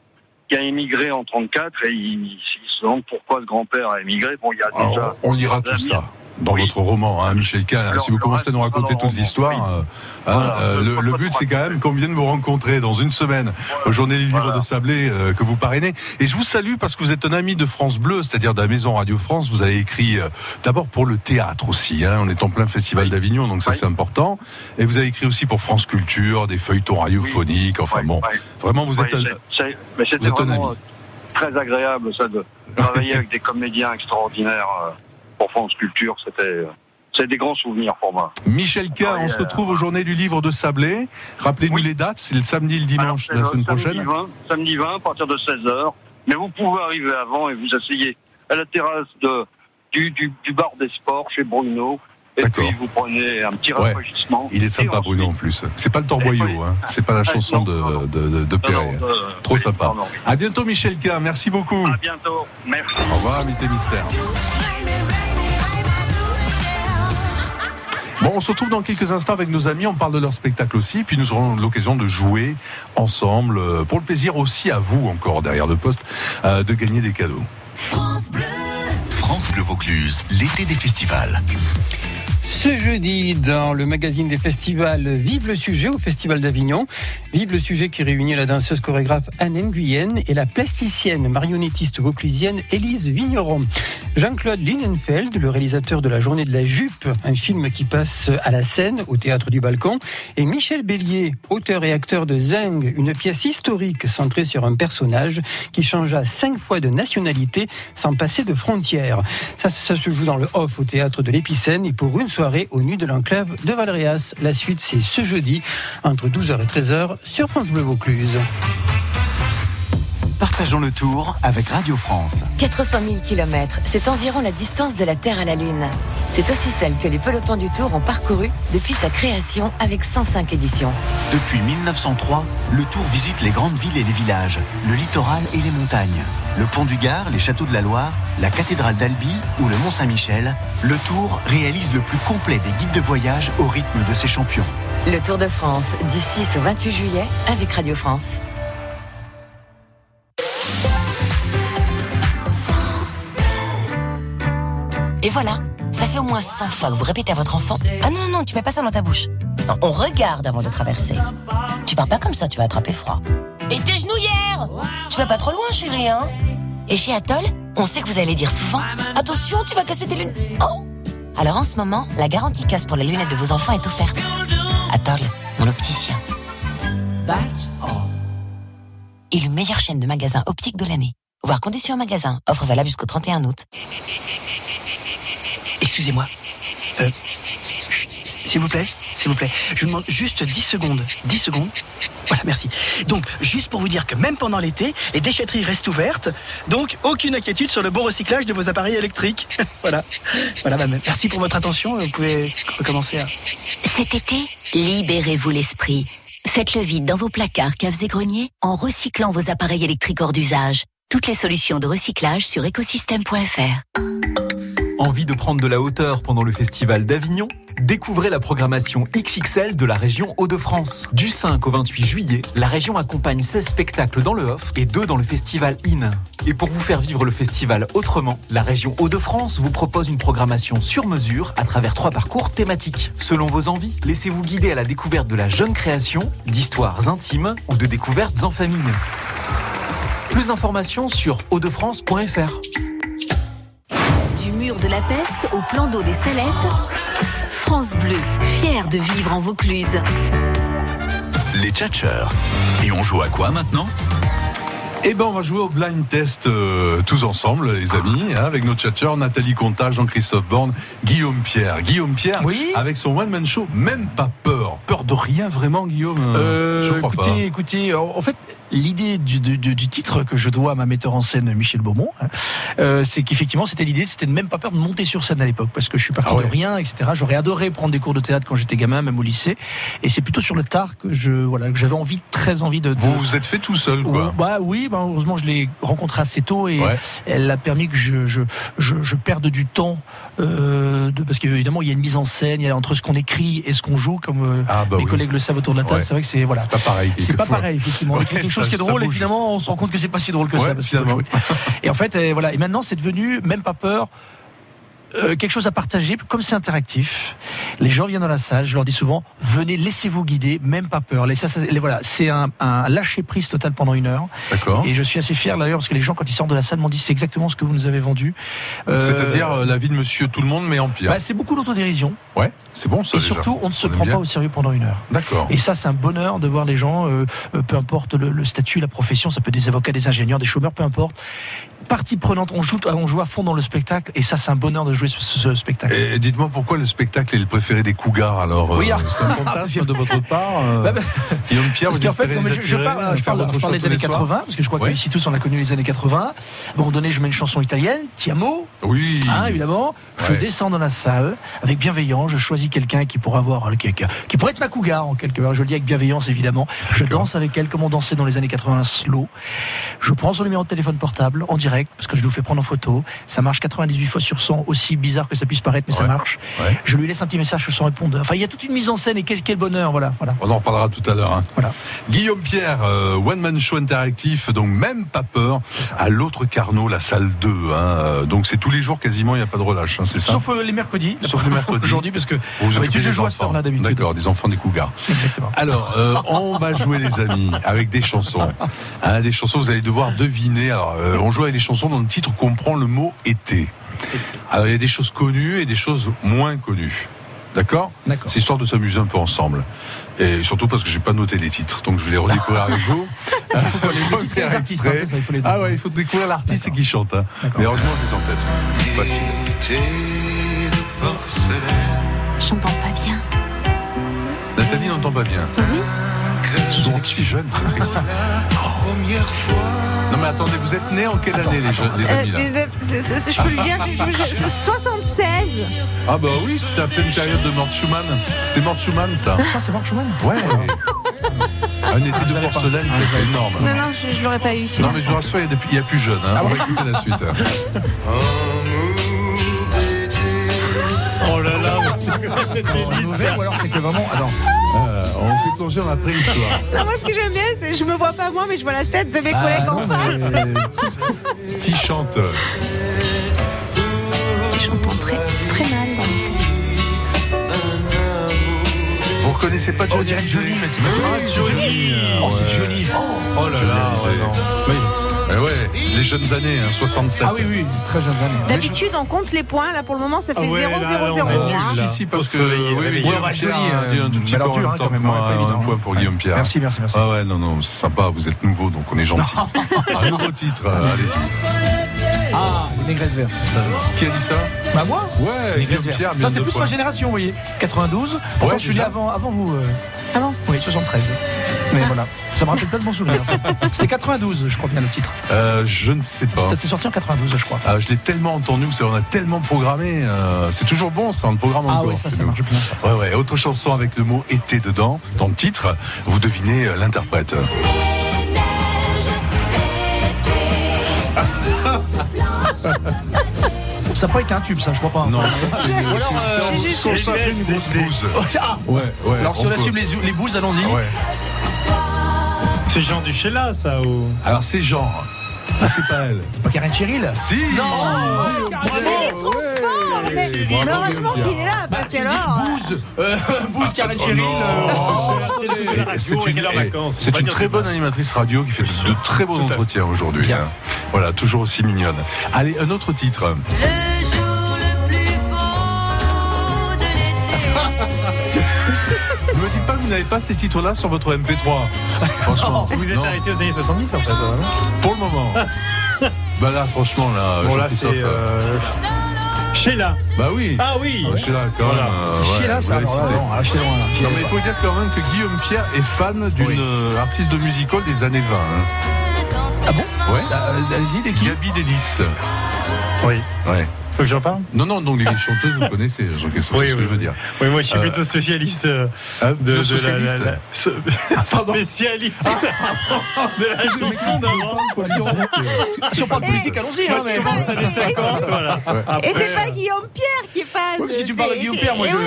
[SPEAKER 9] qui a émigré en 34 et il, il se demande pourquoi ce grand-père a émigré. Bon, il y a déjà
[SPEAKER 2] Alors, on lira tout ça. Dans
[SPEAKER 9] Oui.
[SPEAKER 2] votre roman, hein, Michel Kahn.
[SPEAKER 9] Alors,
[SPEAKER 2] si vous commencez à nous raconter toute l'histoire,
[SPEAKER 9] oui.
[SPEAKER 2] euh, hein,
[SPEAKER 9] Voilà,
[SPEAKER 2] euh, le, but c'est quand même qu'on vienne vous rencontrer dans une semaine aux Journées du Livre
[SPEAKER 9] Voilà.
[SPEAKER 2] de Sablé euh, que vous parrainez. Et je vous salue parce que vous êtes un ami de France Bleu, c'est-à-dire de la Maison Radio France. Vous avez écrit euh, d'abord pour le théâtre aussi. Hein, on est en plein festival d'Avignon, donc ça c'est important. Et vous avez écrit aussi pour France Culture, des feuilletons radiophoniques. Enfin bon, vraiment vous êtes. un- vous êtes ami.
[SPEAKER 9] très agréable ça de travailler avec des comédiens extraordinaires euh, pour France Culture. C'était c'est des grands souvenirs pour moi.
[SPEAKER 2] Michel Kahn,
[SPEAKER 9] Ouais,
[SPEAKER 2] on se retrouve aux Journées du Livre de Sablé. Rappelez-nous
[SPEAKER 9] Oui.
[SPEAKER 2] les dates, c'est le samedi et le dimanche de la semaine prochaine.
[SPEAKER 9] Samedi 20, samedi 20 à partir de 16h. Mais vous pouvez arriver avant et vous asseyez à la terrasse de, du, du, du bar des sports chez Bruno. Et puis vous prenez un petit
[SPEAKER 2] Ouais.
[SPEAKER 9] rafraîchissement.
[SPEAKER 2] Il est sympa Bruno en plus. C'est pas le torboyau, hein. c'est pas la
[SPEAKER 9] Ah,
[SPEAKER 2] chanson
[SPEAKER 9] non,
[SPEAKER 2] de, de, de, de
[SPEAKER 9] Non,
[SPEAKER 2] Perret.
[SPEAKER 9] non,
[SPEAKER 2] Trop
[SPEAKER 9] oui,
[SPEAKER 2] sympa. À bientôt Michel Kahn, merci beaucoup.
[SPEAKER 9] À bientôt. Merci.
[SPEAKER 2] Au revoir, invité mystère. Bon, on se retrouve dans quelques instants avec nos amis, on parle de leur spectacle aussi, puis nous aurons l'occasion de jouer ensemble, euh, pour le plaisir aussi à vous, encore derrière le poste, euh, de gagner des cadeaux.
[SPEAKER 1] France Bleu Vaucluse, l'été des festivals.
[SPEAKER 10] Ce jeudi, dans le magazine des festivals Vive le sujet au Festival d'Avignon. Vive le sujet qui réunit la danseuse chorégraphe Anne Nguyen et la plasticienne marionnettiste vauclusienne Élise Vigneron. Jean-Claude Linenfeld, le réalisateur de La Journée de la Jupe, un film qui passe à la scène au Théâtre du Balcon, et Michel Bélier, auteur et acteur de Zing, une pièce historique centrée sur un personnage qui changea cinq fois de nationalité sans passer de frontières. Ça, se joue dans le off au Théâtre de l'Épicène et pour une soirée au nu de l'enclave de Valréas. La suite, c'est ce jeudi, entre 12h et 13h, sur France Bleu Vaucluse.
[SPEAKER 1] Partageons le tour avec Radio France.
[SPEAKER 11] 400 000 km, c'est environ la distance de la Terre à la Lune. C'est aussi celle que les pelotons du Tour ont parcouru depuis sa création avec 105 éditions.
[SPEAKER 1] Depuis 1903, le Tour visite les grandes villes et les villages, le littoral et les montagnes. Le pont du Gard, les châteaux de la Loire, la cathédrale d'Albi ou le Mont Saint-Michel, le Tour réalise le plus complet des guides de voyage au rythme de ses champions.
[SPEAKER 11] Le Tour de France, du 6 au 28 juillet, avec Radio France.
[SPEAKER 12] Et voilà, ça fait au moins 100 fois que vous répétez à votre enfant Ah non, non, non, tu mets pas ça dans ta bouche. Non, on regarde avant de traverser. Tu pars pas comme ça, tu vas attraper froid. Et tes genouillères Tu vas pas trop loin, chérie, hein Et chez Atoll, on sait que vous allez dire souvent Attention, tu vas casser tes lunettes. Oh Alors en ce moment, la garantie casse pour les lunettes de vos enfants est offerte. Atoll, mon opticien. Et meilleure chaîne de magasins optiques de l'année. Voir conditions en magasin. Offre valable jusqu'au 31 août.
[SPEAKER 13] Excusez-moi. Euh, s'il vous plaît, s'il vous plaît. Je vous demande juste 10 secondes. 10 secondes. Voilà, merci. Donc, juste pour vous dire que même pendant l'été, les déchetteries restent ouvertes. Donc, aucune inquiétude sur le bon recyclage de vos appareils électriques. voilà. Voilà, bah, merci pour votre attention. Vous pouvez recommencer à...
[SPEAKER 14] Cet été, libérez-vous l'esprit. Faites le vide dans vos placards, caves et greniers en recyclant vos appareils électriques hors d'usage. Toutes les solutions de recyclage sur écosystème.fr.
[SPEAKER 15] Envie de prendre de la hauteur pendant le festival d'Avignon? Découvrez la programmation XXL de la région Hauts-de-France. Du 5 au 28 juillet, la région accompagne 16 spectacles dans le off et 2 dans le festival IN. Et pour vous faire vivre le festival autrement, la région Hauts-de-France vous propose une programmation sur mesure à travers trois parcours thématiques. Selon vos envies, laissez-vous guider à la découverte de la jeune création, d'histoires intimes ou de découvertes en famille. Plus d'informations sur hautdefrance.fr.
[SPEAKER 14] De la peste au plan d'eau des Salettes, France Bleu, fière de vivre en Vaucluse.
[SPEAKER 1] Les tchatcheurs. Et on joue à quoi maintenant?
[SPEAKER 2] Eh ben, on va jouer au blind test euh, tous ensemble, les amis, hein, avec nos tchatcheurs Nathalie Conta, Jean-Christophe Borne, Guillaume Pierre. Guillaume Pierre, avec son one-man show, même pas peur. Peur de rien vraiment, Guillaume
[SPEAKER 5] Euh,
[SPEAKER 2] Je crois
[SPEAKER 5] écoutez,
[SPEAKER 2] pas.
[SPEAKER 5] écoutez, en fait, l'idée du, du- du- du titre que je dois à ma metteur en scène Michel Beaumont, hein, euh, c'est qu'effectivement, c'était l'idée, c'était de même pas peur de monter sur scène à l'époque, parce que je suis parti
[SPEAKER 2] Ah ouais.
[SPEAKER 5] de rien, etc. J'aurais adoré prendre des cours de théâtre quand j'étais gamin, même au lycée, et c'est plutôt sur le tard que je, voilà, que j'avais envie, très envie de. de-
[SPEAKER 2] Vous vous êtes fait tout seul, quoi.
[SPEAKER 5] Bah oui, bah heureusement je l'ai rencontrée assez tôt et
[SPEAKER 2] Ouais.
[SPEAKER 5] elle a permis que je, je, je, je perde du temps euh, de, parce qu'évidemment il y a une mise en scène, il y a entre ce qu'on écrit et ce qu'on joue, comme euh,
[SPEAKER 2] Ah, bah
[SPEAKER 5] mes
[SPEAKER 2] oui.
[SPEAKER 5] collègues le savent autour de la table.
[SPEAKER 2] Ouais.
[SPEAKER 5] C'est vrai que c'est voilà.
[SPEAKER 2] C'est pas pareil,
[SPEAKER 5] C'est pas
[SPEAKER 2] quelquefois.
[SPEAKER 5] pareil effectivement.
[SPEAKER 2] Ouais,
[SPEAKER 5] Il y a quelque
[SPEAKER 2] ça-
[SPEAKER 5] chose qui est drôle et finalement on se rend compte que c'est pas si drôle que ça parce. Et en fait euh, voilà. Et maintenant c'est devenu même pas peur euh, quelque chose à partager, comme c'est interactif. Les gens viennent dans la salle, je leur dis souvent, venez, laissez-vous guider, même pas peur. Laissez, les- voilà, c'est un, un lâcher prise total pendant une heure.
[SPEAKER 2] D'accord.
[SPEAKER 5] Et je suis assez fier d'ailleurs parce que les gens quand ils sortent de la salle m'ont dit c'est exactement ce que vous nous avez vendu. Euh,
[SPEAKER 2] C'est-à-dire euh, la vie de Monsieur Tout le Monde, mais en pire.
[SPEAKER 5] bah, c'est beaucoup d'autodérision.
[SPEAKER 2] Ouais, c'est bon ça.
[SPEAKER 5] Et
[SPEAKER 2] déjà.
[SPEAKER 5] surtout, on ne se prend pas au sérieux pendant une heure.
[SPEAKER 2] D'accord.
[SPEAKER 5] Et ça, c'est un bonheur de voir les gens, peu importe le, le statut, la profession, ça peut être des avocats, des ingénieurs, des chômeurs, peu importe. Partie prenante, on joue, on joue à fond dans le spectacle, et ça, c'est un bonheur de jouer ce, spectacle.
[SPEAKER 2] Et dites-moi pourquoi le spectacle est le préféré des cougars alors
[SPEAKER 5] Oui,
[SPEAKER 2] euh. C'est un fantasme de votre part euh,
[SPEAKER 5] Bah, bah,
[SPEAKER 2] Guillaume Pierre,
[SPEAKER 5] Parce
[SPEAKER 2] vous
[SPEAKER 5] qu'en fait, non,
[SPEAKER 2] les
[SPEAKER 5] je, je parle, je parle-
[SPEAKER 2] votre
[SPEAKER 5] je parle
[SPEAKER 2] chose
[SPEAKER 5] des années
[SPEAKER 2] tous les soirs
[SPEAKER 5] 80, parce que je crois
[SPEAKER 2] Ouais.
[SPEAKER 5] qu'ici tous on a connu les années 80. À un moment donné, je mets une chanson italienne, Tiamo.
[SPEAKER 2] Oui.
[SPEAKER 5] Hein, évidemment. Je descends dans la salle avec bienveillance. Je choisis quelqu'un qui pourra avoir, qui, qui- qui pourrait être ma cougar en quelque part. Je le dis avec bienveillance évidemment. Je danse avec elle comme on dansait dans les années 80 slow. Je prends son numéro de téléphone portable en direct parce que je nous fais prendre en photo. Ça marche 98 fois sur 100, aussi bizarre que ça puisse paraître, mais ça marche.
[SPEAKER 2] Ouais.
[SPEAKER 5] Je lui laisse un petit message sur son répondeur. Enfin, il y a toute une mise en scène et quel, quel bonheur, voilà, voilà.
[SPEAKER 2] On en reparlera tout à l'heure. hein. Guillaume Pierre, euh, One Man Show interactif, donc même pas peur, à l'autre Carnot, la salle 2. hein. Euh, Donc c'est tous les jours quasiment, il n'y a pas de relâche, hein, c'est ça
[SPEAKER 5] Sauf euh, les mercredis.
[SPEAKER 2] Sauf les mercredis.
[SPEAKER 5] Aujourd'hui, parce que
[SPEAKER 2] Vous vous
[SPEAKER 5] d'habitude,
[SPEAKER 2] occupez
[SPEAKER 5] je
[SPEAKER 2] des
[SPEAKER 5] joue à cette
[SPEAKER 2] enfants.
[SPEAKER 5] heure-là d'habitude.
[SPEAKER 2] D'accord, des enfants des cougars. Alors, euh, on va jouer les amis avec des chansons. Des chansons, vous allez devoir deviner. Alors, on joue avec des chansons dont le titre comprend le mot été. Alors, il y a des choses connues et des choses moins connues. D'accord C'est histoire de s'amuser un peu ensemble. Et surtout parce que j'ai pas noté les titres, donc je vais les redécouvrir avec vous.
[SPEAKER 5] les artistes, hein, ça, il faut les
[SPEAKER 2] ah ouais, il faut découvrir l'artiste et qui chante. hein. Mais heureusement, je les en tête. Facile.
[SPEAKER 3] J'entends pas bien.
[SPEAKER 2] Nathalie n'entend pas bien. Ils sont si jeunes, c'est triste. Non mais attendez, vous êtes nés en quelle année les, jeunes, les
[SPEAKER 16] Euh,
[SPEAKER 2] amis là
[SPEAKER 16] c'est- c'est- je peux le dire, je- je- c'est 76.
[SPEAKER 2] Ah bah oui, c'était à pleine période de Mort Schumann. C'était Mort Schumann ça.
[SPEAKER 5] Ça, c'est Mort Schumann?
[SPEAKER 2] Ouais. Un été de porcelaine, c'était énorme.
[SPEAKER 16] Non, non, je, je l'aurais pas eu celui-là.
[SPEAKER 2] Non mais je vous rassure, il y a, des- il y a plus jeune. Hein.
[SPEAKER 5] Ah
[SPEAKER 2] On va écouter la suite.
[SPEAKER 4] Oh là là, c'est cette
[SPEAKER 5] Ou alors c'est que vraiment. Alors,
[SPEAKER 2] Euh, on fait plonger dans la préhistoire.
[SPEAKER 16] Non, moi, ce que j'aime bien, c'est je me vois pas moi, mais je vois la tête de mes
[SPEAKER 2] Ah,
[SPEAKER 16] collègues en face.
[SPEAKER 2] Qui chante
[SPEAKER 16] J'entends très, très mal.
[SPEAKER 2] Vous reconnaissez pas Johnny
[SPEAKER 5] dirait Johnny, mais c'est pas Johnny.
[SPEAKER 2] Johnny.
[SPEAKER 5] Oh, c'est. Johnny.
[SPEAKER 2] Oh là là, ouais, non. Oui. Eh ouais, les jeunes années, hein, 67.
[SPEAKER 5] Ah oui, oui, très jeunes années.
[SPEAKER 16] D'habitude, on compte les points. Là, pour le moment, ça fait
[SPEAKER 4] Ah ouais,
[SPEAKER 16] 0,
[SPEAKER 4] là,
[SPEAKER 16] 0,
[SPEAKER 4] on
[SPEAKER 16] 0.
[SPEAKER 4] est nul,
[SPEAKER 16] hein.
[SPEAKER 4] là.
[SPEAKER 2] Si, si, parce que oui, oui. Guillaume Pierre a dit un tout
[SPEAKER 5] euh,
[SPEAKER 2] petit peu en même
[SPEAKER 5] hein,
[SPEAKER 2] temps
[SPEAKER 5] même, pas évident,
[SPEAKER 2] un point
[SPEAKER 5] hein.
[SPEAKER 2] pour Guillaume Pierre.
[SPEAKER 5] Merci, merci, merci.
[SPEAKER 2] Ah ouais, non, non, c'est sympa, vous êtes nouveau, donc on est gentil. un nouveau titre, euh, allez-y.
[SPEAKER 5] Ah, les négresses vertes.
[SPEAKER 2] Qui a dit ça
[SPEAKER 5] Bah moi
[SPEAKER 2] Ouais, Pierre,
[SPEAKER 5] vertes.
[SPEAKER 2] bien
[SPEAKER 5] Ça, c'est plus ma génération, vous voyez. 92. Pourtant, je suis né avant, avant vous. euh.
[SPEAKER 16] Ah bon
[SPEAKER 5] Oui, 73. Mais voilà. Ça me rappelle plein de bons souvenirs. ça. C'était 92, je crois bien, le titre.
[SPEAKER 2] Euh, je ne sais pas.
[SPEAKER 5] C'est sorti en 92, je crois.
[SPEAKER 2] Ah, je l'ai tellement entendu, vous savez, on a tellement programmé. euh, c'est toujours bon, ça, on le programme
[SPEAKER 5] Ah
[SPEAKER 2] encore.
[SPEAKER 5] ouais, ça,
[SPEAKER 2] c'est
[SPEAKER 5] ça
[SPEAKER 2] nous.
[SPEAKER 5] marche bien. ça.
[SPEAKER 2] Ouais, ouais. Autre chanson avec le mot été dedans, dans le titre, vous devinez euh, l'interprète.
[SPEAKER 5] Ça pas été un tube, ça, je crois pas.
[SPEAKER 2] Non,
[SPEAKER 5] Enfin,
[SPEAKER 2] ça, c'est- une grosse bouse.
[SPEAKER 5] Ah,
[SPEAKER 2] Ouais, ouais.
[SPEAKER 5] Alors, si on
[SPEAKER 2] peut.
[SPEAKER 5] assume les, bouses, allons-y.
[SPEAKER 2] Ouais.
[SPEAKER 4] C'est Jean Duchella, ça ou...
[SPEAKER 2] Alors, c'est genre. Mais c'est pas elle.
[SPEAKER 5] C'est pas Karen Cheryl?
[SPEAKER 2] Si
[SPEAKER 5] Non
[SPEAKER 16] Il est trop fort mais, heureusement qu'il est là, parce que
[SPEAKER 5] Tu dis
[SPEAKER 16] alors...
[SPEAKER 5] Bouze, euh, Bouze, Karen
[SPEAKER 2] Oh
[SPEAKER 5] Cheryl. euh,
[SPEAKER 2] C'est une,
[SPEAKER 4] va
[SPEAKER 2] une
[SPEAKER 4] dire
[SPEAKER 2] très bonne animatrice radio qui fait de très bons entretiens aujourd'hui. Hein. Voilà, toujours aussi mignonne. Allez, un autre titre.
[SPEAKER 17] Le jour le plus beau de l'été.
[SPEAKER 2] Ne me dites pas que vous n'avez pas ces titres-là sur votre MP3. Franchement.
[SPEAKER 4] Vous êtes
[SPEAKER 2] non.
[SPEAKER 4] arrêté aux années 70 en fait, vraiment
[SPEAKER 2] Pour le moment. Bah là, franchement, là,
[SPEAKER 4] Bon.
[SPEAKER 2] Jean-Christophe.
[SPEAKER 4] Euh... Sheila
[SPEAKER 2] Bah oui.
[SPEAKER 4] Ah oui
[SPEAKER 2] Ah, Sheila, quand
[SPEAKER 4] Voilà.
[SPEAKER 2] même. euh,
[SPEAKER 5] C'est
[SPEAKER 2] ouais,
[SPEAKER 5] Sheila, ça. alors non, là.
[SPEAKER 2] Non mais il faut dire quand même que Guillaume Pierre est fan d'une
[SPEAKER 5] Oui.
[SPEAKER 2] euh, artiste de musical des années 20. hein.
[SPEAKER 5] Ah bon?
[SPEAKER 2] Ouais.
[SPEAKER 5] Euh, Allez-y,
[SPEAKER 2] Gabi Delis.
[SPEAKER 4] Oui.
[SPEAKER 2] Ouais.
[SPEAKER 4] Faut que j'en parle?
[SPEAKER 2] Non, non, donc les chanteuses, vous connaissez, Jean-Christophe,
[SPEAKER 4] Oui,
[SPEAKER 2] c'est ce
[SPEAKER 4] oui,
[SPEAKER 2] que je veux dire.
[SPEAKER 4] Oui, moi je suis
[SPEAKER 2] Euh,
[SPEAKER 4] plutôt socialiste euh,
[SPEAKER 2] Hein,
[SPEAKER 4] de,
[SPEAKER 2] le
[SPEAKER 4] de
[SPEAKER 2] socialiste
[SPEAKER 4] la, la, la- so- spécialiste de la chanson d'avant.
[SPEAKER 5] Si on parle politique, allons-y. hein,
[SPEAKER 4] Moi je
[SPEAKER 5] mais-
[SPEAKER 4] commence les années 50, voilà.
[SPEAKER 16] Et
[SPEAKER 4] Après,
[SPEAKER 16] c'est pas Guillaume Pierre qui est fan.
[SPEAKER 5] Oui, parce que tu parles de Guillaume Pierre, moi, je-
[SPEAKER 16] Oui,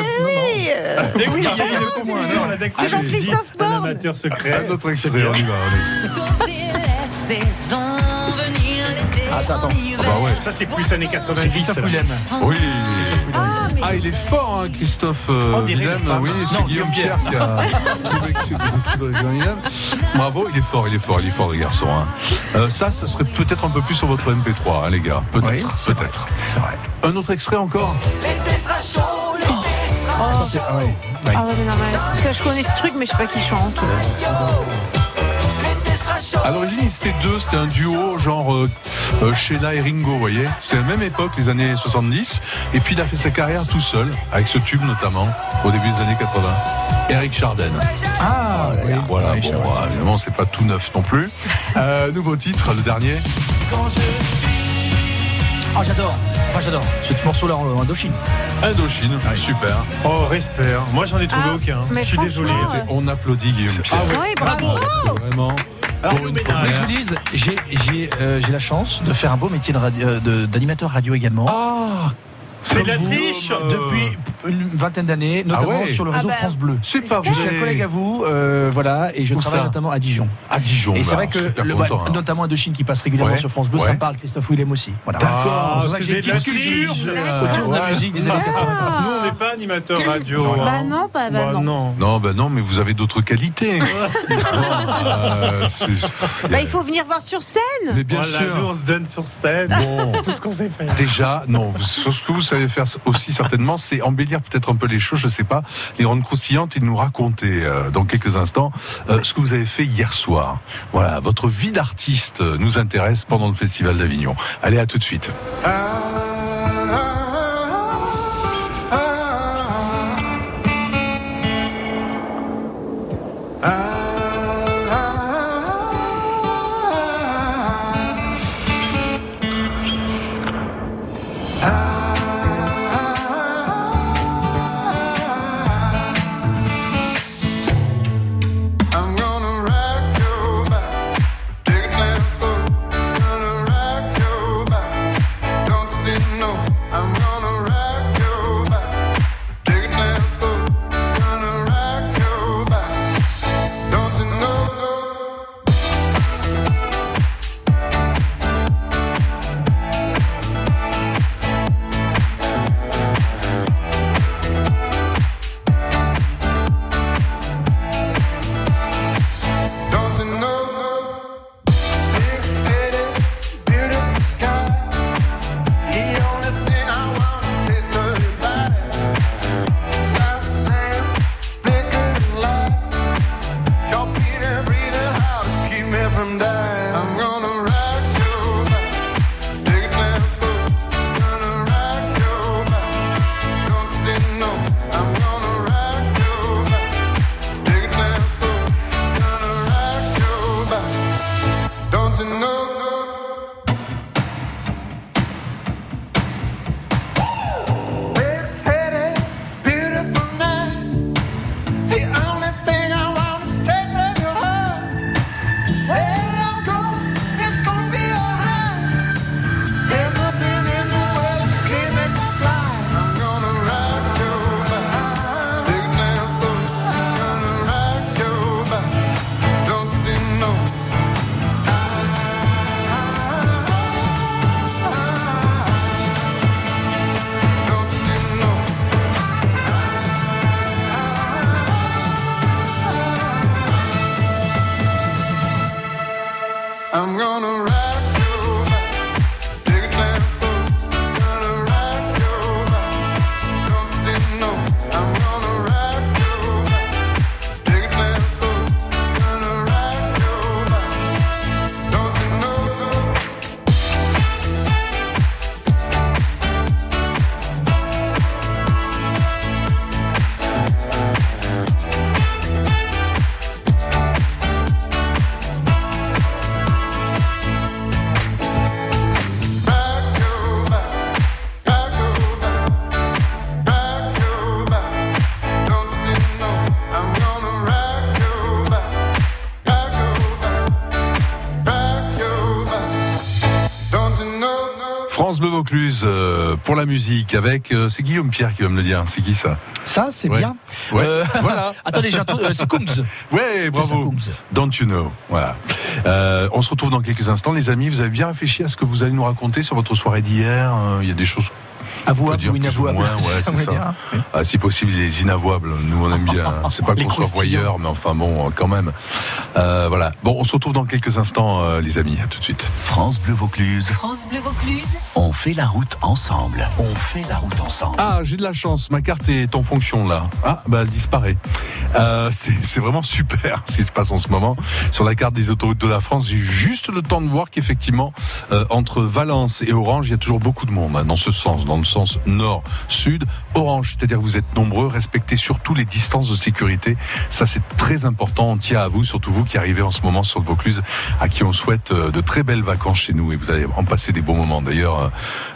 [SPEAKER 5] non.
[SPEAKER 16] oui,
[SPEAKER 5] Ah, c'est
[SPEAKER 16] Jean-Christophe
[SPEAKER 4] Un
[SPEAKER 16] Borne.
[SPEAKER 4] amateur secret.
[SPEAKER 2] Un autre extrait, on y va.
[SPEAKER 5] Ça, attends.
[SPEAKER 2] Ah bah ouais.
[SPEAKER 4] Ça, c'est plus années 90.
[SPEAKER 5] C'est Christophe. Willem.
[SPEAKER 2] Oui.
[SPEAKER 16] Ah,
[SPEAKER 2] Ah, il est fort, hein, Christophe euh, Willem.
[SPEAKER 4] femme.
[SPEAKER 2] Oui, c'est Guillaume Pierre qui a trouvé. Bravo, il est fort, il est fort, il est fort, le garçon. hein. Euh, ça, ce serait peut-être un peu plus sur votre MP3, hein, les gars. Peut-être,
[SPEAKER 5] Oui,
[SPEAKER 2] peut-être.
[SPEAKER 5] C'est vrai.
[SPEAKER 2] Un autre extrait encore
[SPEAKER 7] L'été sera chaud, l'été sera
[SPEAKER 5] Ça, c'est. Ah, ouais. Ouais.
[SPEAKER 16] Ah ouais, mais non, mais ça, je connais ce truc, mais je sais pas qui chante.
[SPEAKER 2] À l'origine, c'était deux, c'était un duo genre euh, euh, Sheila et Ringo, vous voyez. C'est la même époque, les années 70. Et puis il a fait sa carrière tout seul, avec ce tube notamment, au début des années 80. Eric Chardin.
[SPEAKER 5] Ah, oui.
[SPEAKER 2] Voilà,
[SPEAKER 5] Oui,
[SPEAKER 2] bon,
[SPEAKER 5] Chardin.
[SPEAKER 2] évidemment, c'est pas tout neuf non plus. Euh, nouveau titre, le dernier.
[SPEAKER 5] Ah, j'adore. Enfin, j'adore. Ce morceau-là en Indochine.
[SPEAKER 2] Indochine, super.
[SPEAKER 4] Oh, respect. hein. Moi, j'en ai trouvé
[SPEAKER 16] Ah,
[SPEAKER 4] aucun.
[SPEAKER 16] mais
[SPEAKER 4] Je suis désolé.
[SPEAKER 2] On applaudit Guillaume Pierre.
[SPEAKER 16] Oui, bravo.
[SPEAKER 2] C'est vraiment.
[SPEAKER 4] Alors,
[SPEAKER 2] pour une
[SPEAKER 5] je vous dise, j'ai j'ai, euh, j'ai la chance de faire un beau métier de radio- euh, de- d'animateur radio également.
[SPEAKER 2] Ah,
[SPEAKER 4] C'est de la triche.
[SPEAKER 2] euh,
[SPEAKER 5] Depuis une vingtaine d'années, notamment
[SPEAKER 2] ouais
[SPEAKER 5] sur le réseau
[SPEAKER 16] Ah bah.
[SPEAKER 5] France Bleu.
[SPEAKER 2] C'est pas
[SPEAKER 5] Je suis un collègue à vous, euh, voilà, et je
[SPEAKER 2] Où
[SPEAKER 5] travaille
[SPEAKER 2] ça
[SPEAKER 5] notamment à Dijon.
[SPEAKER 2] À Dijon.
[SPEAKER 5] Et c'est
[SPEAKER 2] bah,
[SPEAKER 5] vrai que,
[SPEAKER 2] super
[SPEAKER 5] le,
[SPEAKER 2] content,
[SPEAKER 5] bah,
[SPEAKER 2] alors.
[SPEAKER 5] notamment Indochine qui passe régulièrement
[SPEAKER 2] Ouais,
[SPEAKER 5] sur France Bleu,
[SPEAKER 2] ouais.
[SPEAKER 5] ça parle Christophe Willem aussi. Voilà.
[SPEAKER 4] Ah,
[SPEAKER 5] C'est vrai que
[SPEAKER 4] c'est
[SPEAKER 5] j'ai
[SPEAKER 4] de la
[SPEAKER 5] une petite
[SPEAKER 4] culture.
[SPEAKER 5] culture
[SPEAKER 2] Ah,
[SPEAKER 5] autour de la musique des années 80.
[SPEAKER 4] Nous, n'est pas animateur radio.
[SPEAKER 16] Bah non, bah, bah
[SPEAKER 4] Bah
[SPEAKER 16] non.
[SPEAKER 4] non.
[SPEAKER 2] Non, ben non, mais vous avez d'autres qualités. Euh,
[SPEAKER 16] Bah, il faut venir voir sur scène.
[SPEAKER 2] Mais bien
[SPEAKER 4] Voilà,
[SPEAKER 2] sûr.
[SPEAKER 4] nous, on se donne sur scène.
[SPEAKER 2] Bon.
[SPEAKER 4] C'est tout ce qu'on sait faire.
[SPEAKER 2] Déjà, non, ce que vous savez faire aussi certainement, c'est embellir peut-être un peu les choses, je sais pas, les rondes croustillantes et nous raconter euh, dans quelques instants euh, ce que vous avez fait hier soir. Voilà, votre vie d'artiste nous intéresse pendant le Festival d'Avignon. Allez, à tout de suite.
[SPEAKER 18] I'm
[SPEAKER 2] Euh, pour la musique avec euh, c'est Guillaume Pierre qui va me le dire. C'est qui ça?
[SPEAKER 5] Ça, c'est
[SPEAKER 2] Ouais.
[SPEAKER 5] bien.
[SPEAKER 2] Ouais.
[SPEAKER 5] Euh,
[SPEAKER 2] Voilà.
[SPEAKER 5] Attendez, c'est Kungs.
[SPEAKER 2] Ouais, bravo. Don't you know Voilà. Euh, on se retrouve dans quelques instants, les amis. Vous avez bien réfléchi à ce que vous allez nous raconter sur votre soirée d'hier. Euh, Il y a des choses.
[SPEAKER 5] Avouable
[SPEAKER 2] dire
[SPEAKER 5] ou
[SPEAKER 2] plus
[SPEAKER 5] inavouable.
[SPEAKER 2] moins, ouais,
[SPEAKER 5] Ça
[SPEAKER 2] ça.
[SPEAKER 5] dire,
[SPEAKER 2] Ah, si possible, les inavouables. Nous, on aime bien. C'est pas qu'on soit voyeur, mais enfin bon, quand même. Euh, voilà. Bon, on se retrouve dans quelques instants, euh, les amis. À tout de suite.
[SPEAKER 1] France Bleu Vaucluse.
[SPEAKER 11] France Bleu Vaucluse.
[SPEAKER 1] On fait la route ensemble. On fait la route ensemble.
[SPEAKER 2] Ah, j'ai de la chance. Ma carte est en fonction là. Ah, bah elle disparaît. Euh, c'est c'est vraiment super ce qui se passe en ce moment. Sur la carte des autoroutes de la France, j'ai eu juste le temps de voir qu'effectivement, euh, entre Valence et Orange, il y a toujours beaucoup de monde hein, dans ce sens, dans le sens nord-sud. Orange, c'est-à-dire vous êtes nombreux, respectez surtout les distances de sécurité. Ça, c'est très important. On tient à vous, surtout vous qui arrivez en ce moment sur le Vaucluse, à qui on souhaite euh, de très belles vacances chez nous et vous allez en passer des bons moments. D'ailleurs, euh,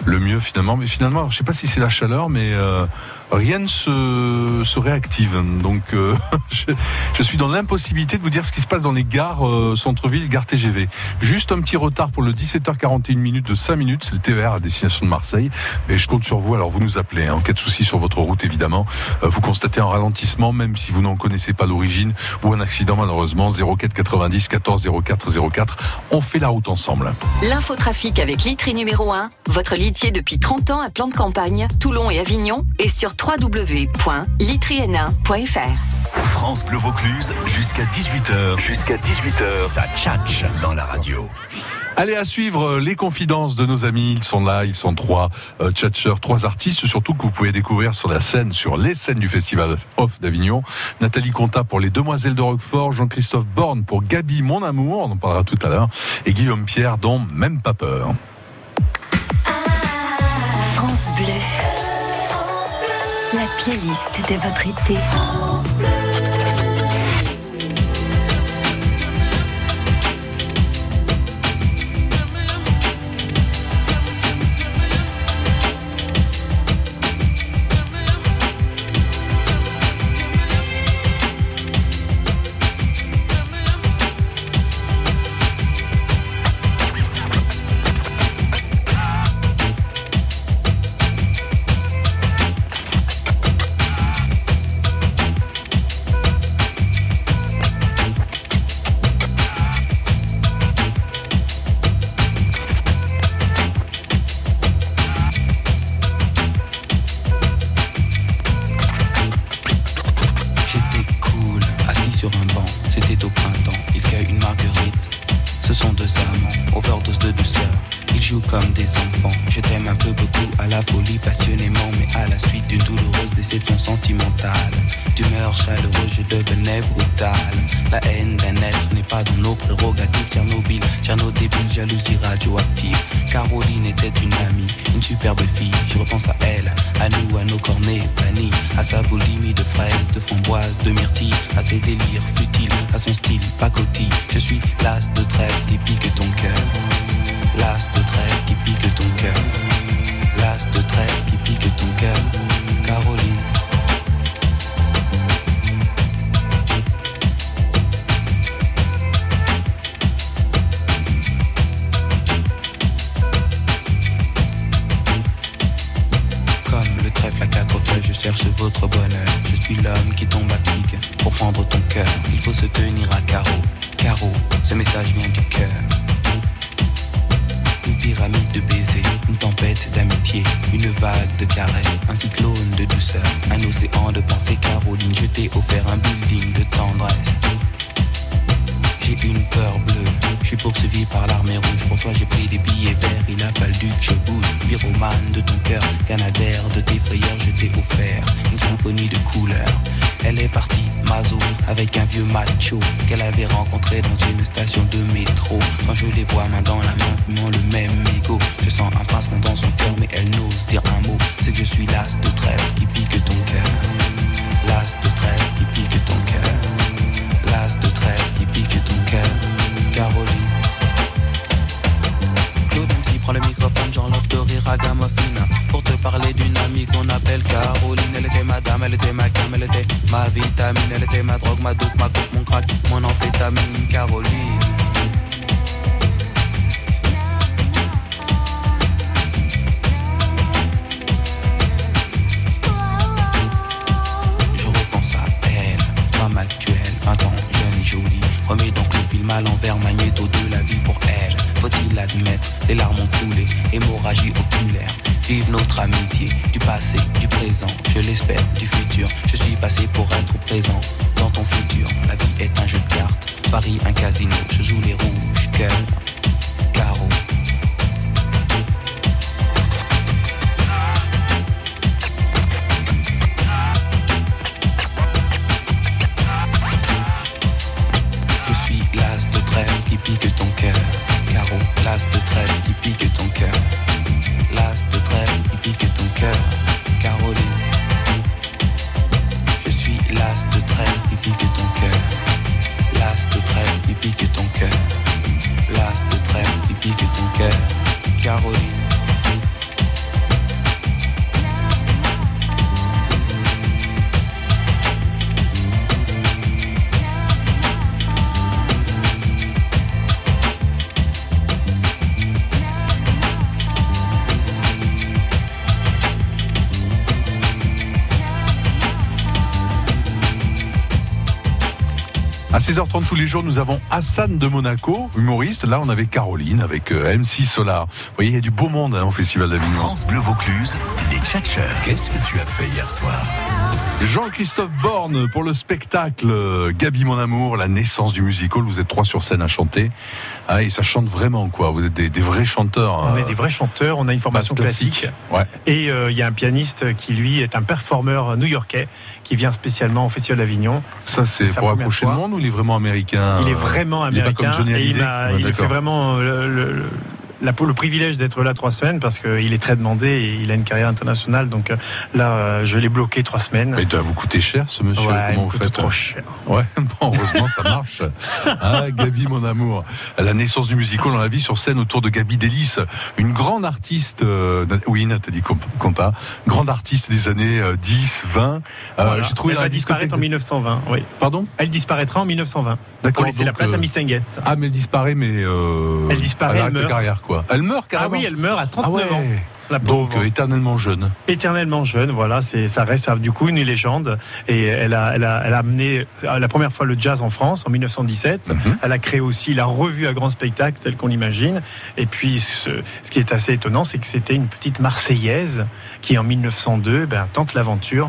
[SPEAKER 2] le mieux finalement, mais finalement, je sais pas si c'est la chaleur, mais euh, rien ne se, se réactive. Donc, euh, je, je suis dans l'impossibilité de vous dire ce qui se passe dans les gares euh, centre-ville, gares TGV. Juste un petit retard pour le 17h41 minutes de 5 minutes, c'est le TER à destination de Marseille. Mais je compte sur vous, alors vous nous appelez. hein. En cas de souci sur votre route, évidemment, Euh, vous constatez un ralentissement, même si vous n'en connaissez pas l'origine, ou un accident malheureusement, 04 90 14 04 04. On fait la route ensemble.
[SPEAKER 19] L'infotrafic avec Litry numéro 1, votre litier depuis 30 ans à plan de campagne, Toulon et Avignon, et sur www.litryn1.fr.
[SPEAKER 1] France Bleu Vaucluse jusqu'à 18h. Jusqu'à 18h. Ça tchatche dans la radio.
[SPEAKER 2] Allez à suivre euh, les confidences de nos amis. Ils sont là, ils sont trois euh, trois artistes, surtout que vous pouvez découvrir sur la scène, sur les scènes du Festival Off d'Avignon. Nathalie Conta pour Les Demoiselles de Roquefort, Jean-Christophe Borne pour Gabi Mon Amour, on en parlera tout à l'heure, et Guillaume Pierre dont Même pas peur.
[SPEAKER 11] La playlist de votre été.
[SPEAKER 20] Cœur, canadaire de tes frayeurs, je t'ai offert une symphonie de couleurs. Elle est partie, Mazo, avec un vieux macho qu'elle avait rencontré dans une station de métro. Quand je les vois main dans la main, fumant le même mégot, je sens un pincement dans son cœur, mais elle n'ose dire un mot. C'est que je suis l'as de trêve qui pique ton cœur. L'as de trêve Caroline, elle était madame, elle était ma cam, elle était ma vitamine, elle était ma drogue, ma dope, ma coupe, mon crack, mon amphétamine, Caroline. Je repense à elle, femme actuelle, 20 ans, jeune et jolie. Remets donc le film à l'envers, magnéto de la vie pour elle. Faut-il l'admettre, les larmes ont coulé, hémorragie oculaire Vive notre amitié, du passé, du présent, je l'espère, du futur. Je suis passé pour être présent dans ton futur. La vie est un jeu de cartes, Paris un casino, je joue les rouges, cœur, pique ton cœur. L'as de trêve qui pique ton cœur. Caroline.
[SPEAKER 2] 16h30 tous les jours, nous avons Hassan de Monaco, humoriste. Là, on avait Caroline avec euh, MC Solar. Vous voyez, il y a du beau monde hein, au Festival d'Avignon.
[SPEAKER 1] France Bleu Vaucluse, les tchatcheurs. Qu'est-ce que tu as fait hier soir?
[SPEAKER 2] Jean-Christophe Borne pour le spectacle euh, Gabi mon amour, la naissance du musical. Vous êtes trois sur scène à chanter. Ah, et ça chante vraiment, quoi. Vous êtes des, des vrais chanteurs.
[SPEAKER 4] On est des vrais chanteurs, on a une formation
[SPEAKER 2] classique.
[SPEAKER 4] classique.
[SPEAKER 2] Ouais.
[SPEAKER 4] Et euh, il y a un pianiste qui, lui, est un performeur new-yorkais qui vient spécialement au Festival d'Avignon.
[SPEAKER 2] Ça, c'est pour approcher le monde ou il est vraiment américain
[SPEAKER 4] Il est
[SPEAKER 2] euh,
[SPEAKER 4] vraiment
[SPEAKER 2] il est pas
[SPEAKER 4] américain
[SPEAKER 2] comme Johnny
[SPEAKER 4] et il,
[SPEAKER 2] Hallyday
[SPEAKER 4] il fait vraiment le, le- le- la- le privilège d'être là trois semaines parce qu'il est très demandé et il a une carrière internationale. Donc euh, là, euh, je l'ai bloqué trois semaines.
[SPEAKER 2] Mais il doit vous coûter cher, ce monsieur.
[SPEAKER 4] Ouais,
[SPEAKER 2] Comment
[SPEAKER 4] me
[SPEAKER 2] vous faites
[SPEAKER 4] trop cher.
[SPEAKER 2] Ouais, bon, heureusement, ça marche. Ah, Gabi, mon amour. La naissance du musical, on l'a vu sur scène autour de Gabi Delis, une grande artiste, euh, oui, Nathalie Conta, grande artiste des années euh, 10, 20. Euh,
[SPEAKER 4] Voilà.
[SPEAKER 2] J'ai trouvé
[SPEAKER 4] Elle va disparaître en 1920. Oui.
[SPEAKER 2] Pardon?
[SPEAKER 4] Elle disparaîtra en 1920.
[SPEAKER 2] D'accord,
[SPEAKER 4] Pour laisser la place
[SPEAKER 2] euh,
[SPEAKER 4] à Mistinguette.
[SPEAKER 2] Ah, mais elle disparaît, mais.
[SPEAKER 4] Elle disparaît,
[SPEAKER 2] Elle
[SPEAKER 4] elle
[SPEAKER 2] arrête sa
[SPEAKER 4] meurt.
[SPEAKER 2] carrière, quoi. Elle meurt carrément.
[SPEAKER 4] Ah oui, elle meurt à 39
[SPEAKER 2] Ah ouais.
[SPEAKER 4] ans. La
[SPEAKER 2] Donc, euh, éternellement jeune.
[SPEAKER 4] éternellement jeune, voilà, c'est ça reste du coup une légende et elle a elle a elle a amené euh, la première fois le jazz en France en 1917.
[SPEAKER 2] Mhm.
[SPEAKER 4] Elle a créé aussi la revue à grand spectacle telle qu'on l'imagine. Et puis ce, ce qui est assez étonnant, c'est que c'était une petite Marseillaise qui en 1902 ben, tente l'aventure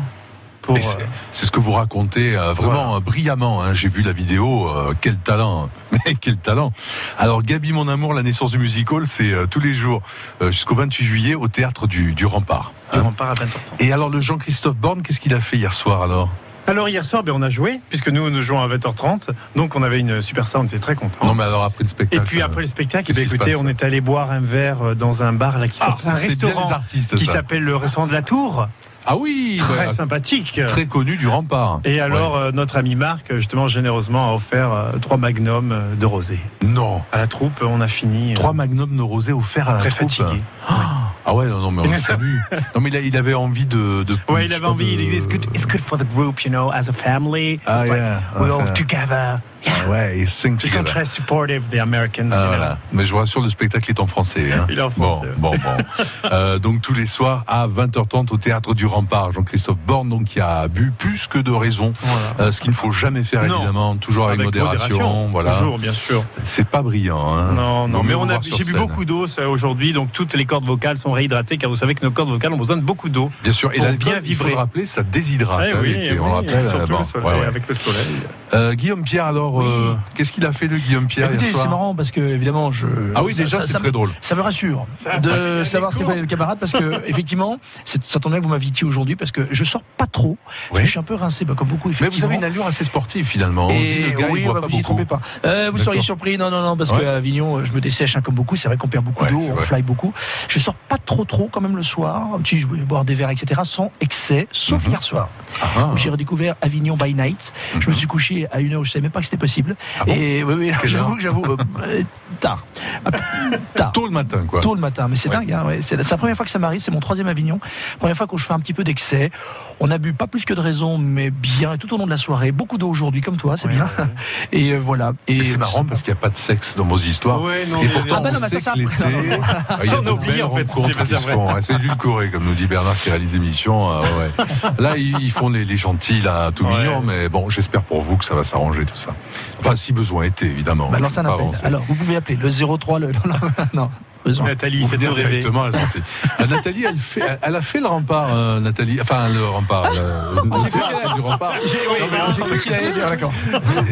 [SPEAKER 4] pour
[SPEAKER 2] Et c'est- ce que vous racontez euh, vraiment euh, brillamment. hein. J'ai vu la vidéo. euh, quel talent Mais quel talent Alors, Gabi, mon amour, la naissance du musical, c'est euh, tous les jours euh, jusqu'au 28 juillet au théâtre du, du Rempart.
[SPEAKER 4] du
[SPEAKER 2] hein.
[SPEAKER 4] rempart à 20 ans.
[SPEAKER 2] Et alors, le Jean-Christophe Borne, qu'est-ce qu'il a fait hier soir alors?
[SPEAKER 4] Alors hier soir, ben, on a joué puisque nous nous jouons à 20h30, donc on avait une super salle, on était très contents.
[SPEAKER 2] Non, mais alors après le
[SPEAKER 4] Et
[SPEAKER 2] spectacle.
[SPEAKER 4] puis
[SPEAKER 2] euh,
[SPEAKER 4] après le spectacle, eh ben, écoutez, on est allé boire un verre euh, dans un bar là qui
[SPEAKER 2] Ah,
[SPEAKER 4] s'appelle un restaurant
[SPEAKER 2] artistes,
[SPEAKER 4] qui s'appelle le restaurant de la Tour.
[SPEAKER 2] Ah oui
[SPEAKER 4] Très
[SPEAKER 2] bah,
[SPEAKER 4] sympathique.
[SPEAKER 2] Très connu du Rempart.
[SPEAKER 4] Et alors, euh, notre ami Marc, justement, généreusement, a offert euh, trois magnums euh, de rosé.
[SPEAKER 2] Non.
[SPEAKER 4] À la troupe, on a fini.
[SPEAKER 2] Trois magnums de rosé offerts à la
[SPEAKER 4] Très
[SPEAKER 2] troupe.
[SPEAKER 4] fatigué.
[SPEAKER 2] Ah ouais, non, non, mais on le salue. non, mais il, a- il avait envie de. de
[SPEAKER 4] Ouais, il avait envie.
[SPEAKER 2] de-
[SPEAKER 4] it's good, it's good for the group, you know, as a family.
[SPEAKER 2] Ah,
[SPEAKER 4] It's like,
[SPEAKER 2] yeah.
[SPEAKER 4] we're
[SPEAKER 2] Ah,
[SPEAKER 4] all together.
[SPEAKER 2] Ah ouais, et sing
[SPEAKER 4] Ils sont très supportive, the Americans,
[SPEAKER 2] Ah,
[SPEAKER 4] you know.
[SPEAKER 2] voilà. Mais je vous rassure, le spectacle est en français. Hein.
[SPEAKER 4] Il est en français.
[SPEAKER 2] Bon, bon, bon. Euh, donc tous les soirs à 20h30 au théâtre du Rempart. Jean-Christophe Borne, donc qui a bu plus que de raison,
[SPEAKER 4] Voilà.
[SPEAKER 2] Euh, ce qu'il ne faut jamais faire
[SPEAKER 4] Non.
[SPEAKER 2] évidemment, toujours avec,
[SPEAKER 4] Avec
[SPEAKER 2] modération.
[SPEAKER 4] modération,
[SPEAKER 2] Voilà.
[SPEAKER 4] toujours, bien sûr.
[SPEAKER 2] C'est pas brillant. Hein.
[SPEAKER 4] Non, non, mais on a, j'ai bu beaucoup d'eau aujourd'hui, donc toutes les cordes vocales sont réhydratées, car vous savez que nos cordes vocales ont besoin de beaucoup d'eau.
[SPEAKER 2] Bien sûr, et l'alcool,
[SPEAKER 4] bien
[SPEAKER 2] il faut le rappeler, ça déshydrate.
[SPEAKER 4] Eh
[SPEAKER 2] hein,
[SPEAKER 4] oui, eh
[SPEAKER 2] on rappelle.
[SPEAKER 4] surtout
[SPEAKER 2] bon,
[SPEAKER 4] le soleil,
[SPEAKER 2] ouais, ouais.
[SPEAKER 4] avec le soleil.
[SPEAKER 2] Euh, Guillaume Pierre, alors, euh, qu'est-ce qu'il a fait le Guillaume Pierre
[SPEAKER 5] Écoutez,
[SPEAKER 2] hier soir
[SPEAKER 5] c'est marrant parce que évidemment, je.
[SPEAKER 2] Ah oui,
[SPEAKER 5] ça-
[SPEAKER 2] déjà,
[SPEAKER 5] ça-
[SPEAKER 2] c'est
[SPEAKER 5] ça
[SPEAKER 2] très
[SPEAKER 5] me-
[SPEAKER 2] drôle.
[SPEAKER 5] Ça me rassure de savoir ce qu'a fait le camarade parce que effectivement, ça tombe bien que vous m'invitiez aujourd'hui parce que je sors pas trop.
[SPEAKER 2] Oui.
[SPEAKER 5] Je suis un peu rincé, bah, comme beaucoup
[SPEAKER 2] Mais
[SPEAKER 5] effectivement.
[SPEAKER 2] vous avez une allure assez sportive finalement.
[SPEAKER 5] Et
[SPEAKER 2] le gars,
[SPEAKER 5] oui,
[SPEAKER 2] il boit
[SPEAKER 5] bah,
[SPEAKER 2] pas
[SPEAKER 5] vous trompez pas. Euh, vous seriez
[SPEAKER 2] D'accord.
[SPEAKER 5] surpris Non, non, non, parce
[SPEAKER 2] Ouais.
[SPEAKER 5] qu'à Avignon, je me dessèche hein, comme beaucoup. C'est vrai qu'on perd beaucoup
[SPEAKER 2] Ouais,
[SPEAKER 5] d'eau, on
[SPEAKER 2] vrai.
[SPEAKER 5] fly beaucoup. Je sors pas trop, trop quand même le soir. Un petit, je vais boire des verres, etc. Sans excès, sauf
[SPEAKER 2] Mhm.
[SPEAKER 5] hier soir.
[SPEAKER 2] Ah.
[SPEAKER 5] où J'ai redécouvert Avignon by night. Je me suis couché à une heure où je savais même pas que c'était possible.
[SPEAKER 2] Ah bon
[SPEAKER 5] Et oui, oui, j'avoue, j'avoue, euh, tard. Ah, tard.
[SPEAKER 2] Tôt le matin, quoi.
[SPEAKER 5] Tôt le matin, mais c'est
[SPEAKER 2] Ouais.
[SPEAKER 5] dingue. hein, ouais. C'est la, première fois que ça m'arrive, c'est mon troisième Avignon. Première fois que je fais un petit peu d'excès. On a bu pas plus que de raison, mais bien, et tout au long de la soirée. Beaucoup d'eau aujourd'hui, comme toi, c'est
[SPEAKER 4] Ouais,
[SPEAKER 5] bien.
[SPEAKER 4] ouais, ouais.
[SPEAKER 5] Et euh, voilà. Et
[SPEAKER 2] c'est marrant parce qu'il n'y a pas de sexe dans vos histoires.
[SPEAKER 4] Ouais, non,
[SPEAKER 2] et pourtant,
[SPEAKER 5] Ah bah non,
[SPEAKER 2] on sait
[SPEAKER 5] ça
[SPEAKER 2] que l'été, ah, il y a
[SPEAKER 4] en fait,
[SPEAKER 2] qui se font. C'est édulcoré, comme nous dit Bernard qui réalise l'émission. euh, ouais. Là, ils font les, les gentils, là, tout
[SPEAKER 4] Ouais.
[SPEAKER 2] mignons, mais bon, j'espère pour vous que ça va s'arranger tout ça. Enfin, si besoin était, évidemment.
[SPEAKER 5] Bah,
[SPEAKER 2] pas
[SPEAKER 5] appel.
[SPEAKER 2] avancer.
[SPEAKER 5] Alors, vous pouvez appeler le 03, le, non, non, besoin.
[SPEAKER 4] Nathalie,
[SPEAKER 2] Vous venez directement à la santé. Ah, Nathalie, elle, fait, elle a fait le rempart, euh, Nathalie. Enfin, le rempart. le-
[SPEAKER 5] J'ai fait
[SPEAKER 2] le- du rempart.
[SPEAKER 5] J'ai oui,
[SPEAKER 2] Non, mais-
[SPEAKER 5] j'ai cru qu'il allait dire, d'accord.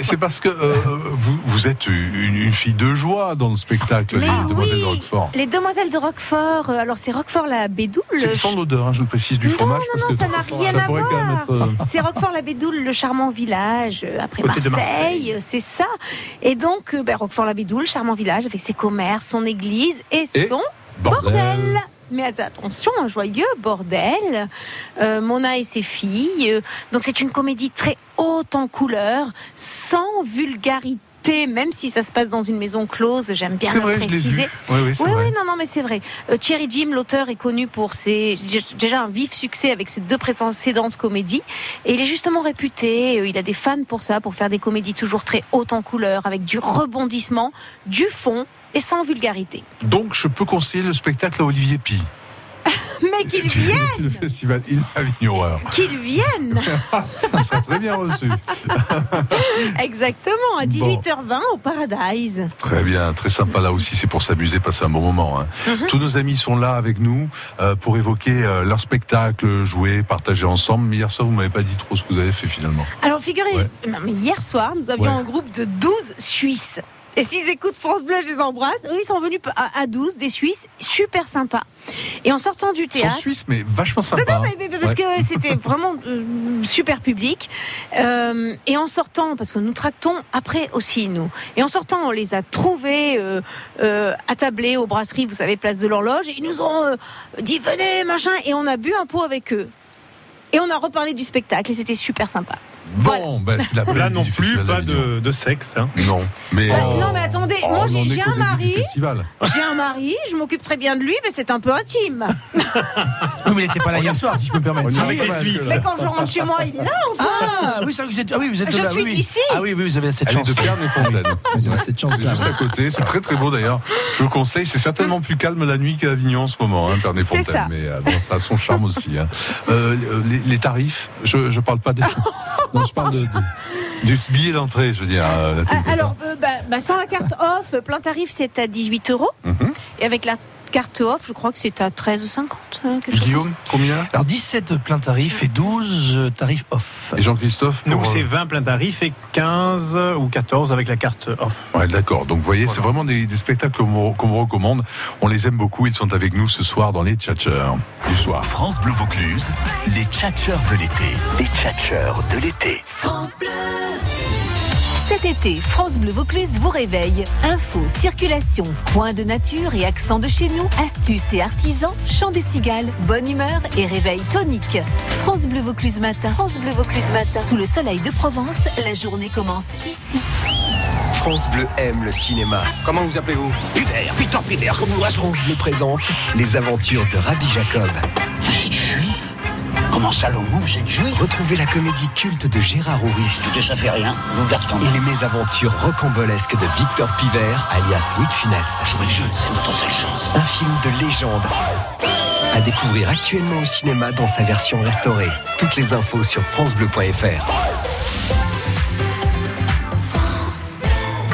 [SPEAKER 2] C'est- parce que euh, vous, vous êtes une, une fille de joie dans le spectacle
[SPEAKER 3] Mais
[SPEAKER 2] Les Demoiselles de Roquefort.
[SPEAKER 3] Les demoiselles de Roquefort, euh, alors c'est Roquefort la Bédoule.
[SPEAKER 2] C'est sans l'odeur, hein, je le précise, du fromage. parce
[SPEAKER 3] non,
[SPEAKER 2] que
[SPEAKER 3] ça n'a rien
[SPEAKER 2] ça
[SPEAKER 3] à voir.
[SPEAKER 2] être,
[SPEAKER 3] C'est Roquefort la Bédoule, le charmant village après Marseille,
[SPEAKER 2] Marseille.
[SPEAKER 3] c'est ça. Et donc ben, Roquefort la Bédoule, charmant village avec ses commerces, son église et,
[SPEAKER 2] Et
[SPEAKER 3] son
[SPEAKER 2] bordel.
[SPEAKER 3] Mais attention, un joyeux bordel. Euh, Mona et ses filles. Euh, Donc c'est une comédie très haute en couleurs, sans vulgarité. Même si ça se passe dans une maison close, j'aime bien le préciser.
[SPEAKER 2] Oui, oui,
[SPEAKER 3] oui,
[SPEAKER 2] vrai.
[SPEAKER 3] oui, non, non, mais c'est vrai. Euh, Thierry Jim, l'auteur, est connu pour ses déjà un vif succès avec ses deux précédentes comédies, et il est justement réputé. euh, Il a des fans pour ça, pour faire des comédies toujours très hautes en couleurs, avec du rebondissement, du fond et sans vulgarité.
[SPEAKER 2] Donc, je peux conseiller le spectacle à Olivier Pi.
[SPEAKER 3] Mais qu'ils viennent,
[SPEAKER 2] le festival Avignon. alors.
[SPEAKER 3] qu'ils viennent.
[SPEAKER 2] Ça serait très bien reçu.
[SPEAKER 3] Exactement, à 18h20 au Paradise.
[SPEAKER 2] Très bien, très sympa là aussi, c'est pour s'amuser, passer un bon moment. hein.
[SPEAKER 3] Mhm.
[SPEAKER 2] Tous nos amis sont là avec nous euh, pour évoquer euh, leur spectacle, jouer, partager ensemble. Mais hier soir, vous m'avez pas dit trop ce que vous avez fait finalement.
[SPEAKER 3] Alors figurez,
[SPEAKER 2] Ouais.
[SPEAKER 3] hier soir, nous avions
[SPEAKER 2] Ouais.
[SPEAKER 3] un groupe de 12 Suisses. Et s'ils écoutent France Bleu, je les embrasse. Eux, ils sont venus à, à 12, des Suisses, super sympas. Et en sortant du
[SPEAKER 2] Ils sont
[SPEAKER 3] théâtre...
[SPEAKER 2] suisses, mais vachement
[SPEAKER 3] Non,
[SPEAKER 2] sympas.
[SPEAKER 3] non, mais, mais parce
[SPEAKER 2] Ouais.
[SPEAKER 3] que c'était vraiment euh, super public. Euh, et en sortant, parce que nous tractons après aussi, nous. Et en sortant, on les a trouvés euh, euh, attablés aux brasseries, vous savez, place de l'horloge. Et ils nous ont dit, venez, machin. Et on a bu un pot avec eux. Et on a reparlé du spectacle et c'était super sympa.
[SPEAKER 2] Bon, ben, c'est la belle
[SPEAKER 4] Là non plus, pas de, de sexe. hein.
[SPEAKER 2] Non, mais.
[SPEAKER 3] Bah, non, mais attendez,
[SPEAKER 2] Oh,
[SPEAKER 3] moi j'ai un mari.
[SPEAKER 2] festival.
[SPEAKER 3] J'ai un mari, je m'occupe très bien de lui, mais c'est un peu intime.
[SPEAKER 5] Oui, mais il n'était pas là hier soir, si je peux me permettre. Oui,
[SPEAKER 2] avec
[SPEAKER 5] quand
[SPEAKER 2] les. Suisses.
[SPEAKER 3] Mais quand je rentre chez moi, il est là, enfin.
[SPEAKER 5] Ah oui, c'est vrai que vous êtes, ah oui, vous êtes
[SPEAKER 3] Je
[SPEAKER 5] là,
[SPEAKER 3] suis
[SPEAKER 5] oui, oui.
[SPEAKER 3] d'ici.
[SPEAKER 5] Ah oui, oui, vous avez cette
[SPEAKER 2] Elle est
[SPEAKER 5] chance.
[SPEAKER 2] de Perne-et-Fontaine.
[SPEAKER 5] Vous avez cette chance.
[SPEAKER 2] C'est juste à côté, c'est très très beau d'ailleurs. Je vous conseille, c'est certainement plus calme la nuit qu'à Avignon en ce moment, hein,
[SPEAKER 3] C'est ça.
[SPEAKER 2] Perne-et-Fontaine. Mais euh, bon, ça a son charme aussi. hein. Euh, les, les tarifs, je, je parle pas des. non, je parle de- de- du billet d'entrée, je veux dire. euh,
[SPEAKER 3] Ah, Alors, euh, bah, bah, sans la carte off, plein tarif, c'est à 18 euros.
[SPEAKER 2] Mhm.
[SPEAKER 3] Et avec la carte off, je crois que c'est à 13,50. hein, quelque chose
[SPEAKER 2] Guillaume, combien?
[SPEAKER 5] Alors 17 plein tarif et 12 tarifs off.
[SPEAKER 2] Et Jean-Christophe
[SPEAKER 4] Nous,
[SPEAKER 2] euh,
[SPEAKER 4] c'est 20 plein tarif et 15 ou 14 avec la carte off.
[SPEAKER 2] Ouais, d'accord. Donc, vous voyez, c'est vraiment des, des spectacles qu'on vous, qu'on vous recommande. On les aime beaucoup. Ils sont avec nous ce soir dans les Tchatcheurs du soir.
[SPEAKER 21] France Bleu Vaucluse, les tchatcheurs de l'été. Les tchatcheurs de l'été.
[SPEAKER 12] Cet été, France Bleu Vaucluse vous réveille. Info, circulation, coin de nature et accent de chez nous, astuces et artisans, chant des cigales, bonne humeur et réveil tonique. France Bleu Vaucluse matin. France Bleu Vaucluse matin. Sous le soleil de Provence, la journée commence ici.
[SPEAKER 22] France Bleu aime le cinéma. Comment vous appelez-vous? Piver, Victor Piver, comme vous France Bleu présente les aventures de Rabbi Jacob. Comment Salomon, vous êtes juif? Retrouvez la comédie culte de Gérard Houry. Tout ça fait rien, Et les mésaventures rocambolesques de Victor Piver, alias Louis de Funès. Jouer le jeu, c'est notre seule chance. Un film de légende. À découvrir actuellement au cinéma dans sa version restaurée. Toutes les infos sur francebleu.fr.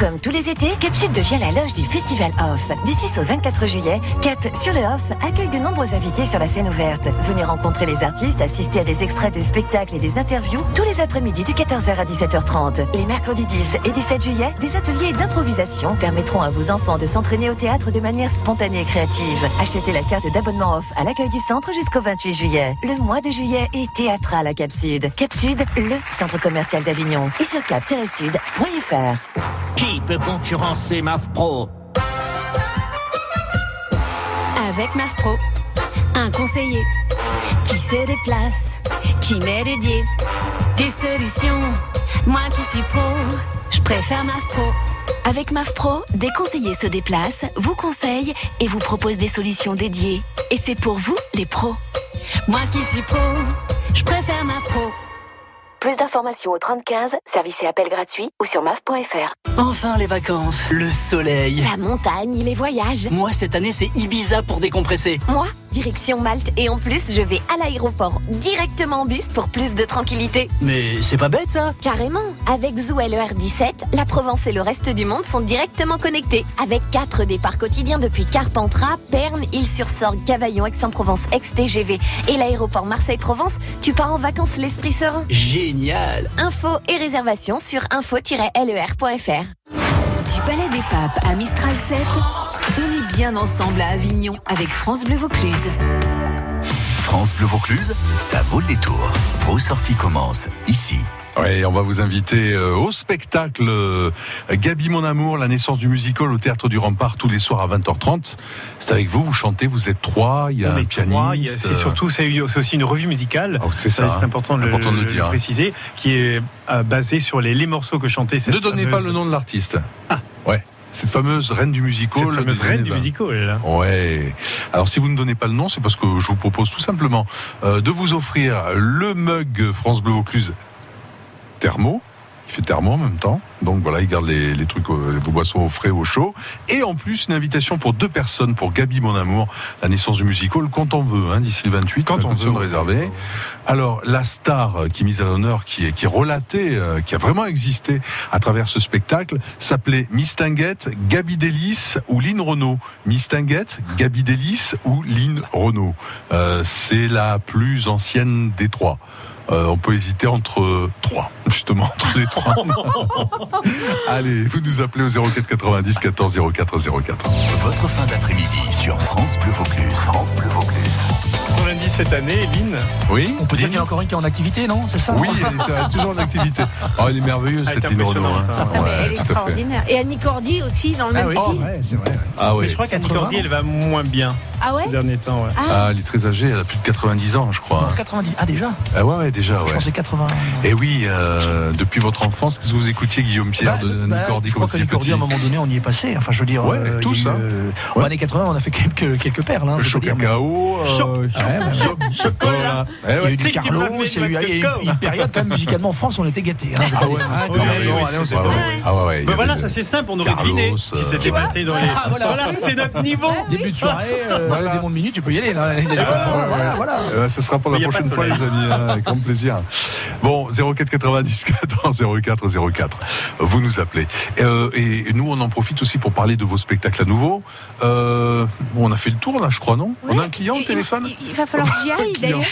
[SPEAKER 12] Comme tous les étés, Cap Sud devient la loge du Festival Off. Du 6 au 24 juillet, Cap sur le Off accueille de nombreux invités sur la scène ouverte. Venez rencontrer les artistes, assister à des extraits de spectacles et des interviews tous les après-midi de 14h à 17h30. Les mercredis 10 et 17 juillet, des ateliers d'improvisation permettront à vos enfants de s'entraîner au théâtre de manière spontanée et créative. Achetez la carte d'abonnement Off à l'accueil du centre jusqu'au 28 juillet. Le mois de juillet est théâtral à Cap Sud. Cap Sud, le centre commercial d'Avignon. Et sur cap-sud.fr.
[SPEAKER 23] Qui peut concurrencer MAF Pro
[SPEAKER 14] Avec MAF Pro, un conseiller qui se déplace, qui m'est dédié. Des solutions, moi qui suis pro, je préfère MAF Pro.
[SPEAKER 12] Avec MAF Pro, des conseillers se déplacent, vous conseillent et vous proposent des solutions dédiées. Et c'est pour vous, les pros.
[SPEAKER 14] Moi qui suis pro, je préfère MAF Pro.
[SPEAKER 12] Plus d'informations au 3015, service et appel gratuit ou sur maf.fr.
[SPEAKER 24] Enfin les vacances, le soleil.
[SPEAKER 12] La montagne, les voyages.
[SPEAKER 24] Moi cette année c'est Ibiza pour décompresser.
[SPEAKER 12] Moi,
[SPEAKER 24] direction Malte. Et en plus, je vais à l'aéroport directement en bus pour plus de tranquillité.
[SPEAKER 5] Mais c'est pas bête ça?
[SPEAKER 24] Carrément. Avec Zoo et le R17, la Provence et le reste du monde sont directement connectés. Avec quatre départs quotidiens depuis Carpentras, Perne, Île-sur-Sorgue, Cavaillon, Aix-en-Provence, ex-TGV et l'aéroport Marseille-Provence, tu pars en vacances l'esprit serein.
[SPEAKER 5] Génial
[SPEAKER 24] Infos et réservations sur info-ler.fr.
[SPEAKER 11] Du Palais des Papes à Mistral 7, on est bien ensemble à Avignon avec France Bleu Vaucluse.
[SPEAKER 21] France Bleu Vaucluse, ça vaut le détour. Vos sorties commencent ici.
[SPEAKER 2] Oui, on va vous inviter euh, au spectacle euh, Gabi mon amour, la naissance du musical au théâtre du Rempart tous les soirs à 20h30. C'est avec vous, vous chantez, vous êtes trois, il y a
[SPEAKER 4] On
[SPEAKER 2] un pianiste.
[SPEAKER 4] C'est surtout c'est aussi une revue musicale.
[SPEAKER 2] c'est ça,
[SPEAKER 4] c'est important, de le,
[SPEAKER 2] important de le
[SPEAKER 4] le
[SPEAKER 2] dire.
[SPEAKER 4] préciser, qui est euh, basée sur les, les morceaux que chantait cette
[SPEAKER 2] Ne donnez pas le nom de l'artiste. Ah, ouais. Cette fameuse reine du musical.
[SPEAKER 4] Cette fameuse reine du
[SPEAKER 2] 20.
[SPEAKER 4] musical, là.
[SPEAKER 2] Ouais. Alors si vous ne donnez pas le nom, c'est parce que je vous propose tout simplement euh, de vous offrir le mug France Bleu Vaucluse thermo. Il fait thermo en même temps. Donc voilà, il garde les, les trucs, euh, vos boissons au frais, au chaud. Et en plus, une invitation pour deux personnes pour Gabi Mon Amour, la naissance du musical, quand on veut, hein, d'ici le 28. Quand on veut. réservé. Alors, la star euh, qui est mise à l'honneur, qui est, qui est relatée, euh, qui a vraiment existé à travers ce spectacle, s'appelait Miss Tinguette, Gabi Delis ou Lynn Renault. Miss Tinguette, Gabi Delis ou Lynn Renault. Euh, C'est la plus ancienne des trois. Euh, on peut hésiter entre trois, justement, entre les trois. Allez, vous nous appelez au 04 90 14 04 04.
[SPEAKER 21] Votre fin d'après-midi sur France Bleu Vaucluse. France Bleu Vaucluse.
[SPEAKER 4] 90 cette année, Lynn.
[SPEAKER 2] Oui
[SPEAKER 5] On peut dire qu'il y a encore une qui est en activité, non C'est ça
[SPEAKER 2] Oui, elle est toujours en activité. Oh, elle est merveilleuse,
[SPEAKER 4] Elle
[SPEAKER 2] cette Lynn
[SPEAKER 4] hein.
[SPEAKER 3] Ah,
[SPEAKER 2] Ouais,
[SPEAKER 3] elle est
[SPEAKER 2] à fait.
[SPEAKER 3] extraordinaire. Et Annie Cordy aussi, dans le
[SPEAKER 5] Ah
[SPEAKER 3] même
[SPEAKER 5] oui,
[SPEAKER 3] style.
[SPEAKER 5] c'est vrai.
[SPEAKER 2] Ah ouais.
[SPEAKER 4] Mais je crois qu'Annie Cordy, elle va moins bien
[SPEAKER 3] Ah ouais
[SPEAKER 4] ces derniers temps. ouais.
[SPEAKER 2] Ah, elle est très âgée, elle a plus de 90 ans, je crois.
[SPEAKER 5] 90. Ah déjà
[SPEAKER 2] Ah ouais, ouais, déjà,
[SPEAKER 5] Je
[SPEAKER 2] ouais.
[SPEAKER 5] pensais 80.
[SPEAKER 2] Et oui, euh, depuis votre enfance, qu'est-ce que vous écoutiez, Guillaume Pierre, de Annie
[SPEAKER 5] Bah,
[SPEAKER 2] Cordy,
[SPEAKER 5] je crois qu'Annie Cordy, à un moment donné, on y est passé. Enfin, je veux dire,
[SPEAKER 2] Ouais,
[SPEAKER 5] euh,
[SPEAKER 2] tous, hein.
[SPEAKER 5] euh,
[SPEAKER 2] Ouais.
[SPEAKER 5] En années 80, on a fait quelques, quelques perles. Hein,
[SPEAKER 2] Le
[SPEAKER 5] je
[SPEAKER 2] chaud cacao,
[SPEAKER 5] Chaud.
[SPEAKER 2] Chocolat. Eh
[SPEAKER 5] Il y a eu du Carlos, il y a eu, une période quand même musicalement en France, on était gâtés. Hein,
[SPEAKER 2] Ah ouais,
[SPEAKER 5] Ah.
[SPEAKER 2] Ah avait
[SPEAKER 4] voilà, ça c'est simple, on aurait deviné si
[SPEAKER 2] euh,
[SPEAKER 4] c'était passé dans les.
[SPEAKER 5] Ah, voilà.
[SPEAKER 4] voilà, c'est notre niveau.
[SPEAKER 5] Début de soirée, euh,
[SPEAKER 2] Voilà.
[SPEAKER 5] des bons de minutes, tu peux y aller. là, les années 80, voilà, voilà.
[SPEAKER 2] Eh ben, ce sera pour la prochaine fois, les amis, hein, avec grand plaisir. Bon, 04 90 14 04 04. Vous nous appelez. Euh, et nous, on en profite aussi pour parler de vos spectacles à nouveau. Euh, on a fait le tour, là, je crois, non? On a un client au téléphone
[SPEAKER 3] Il, il va falloir j'y aille d'ailleurs.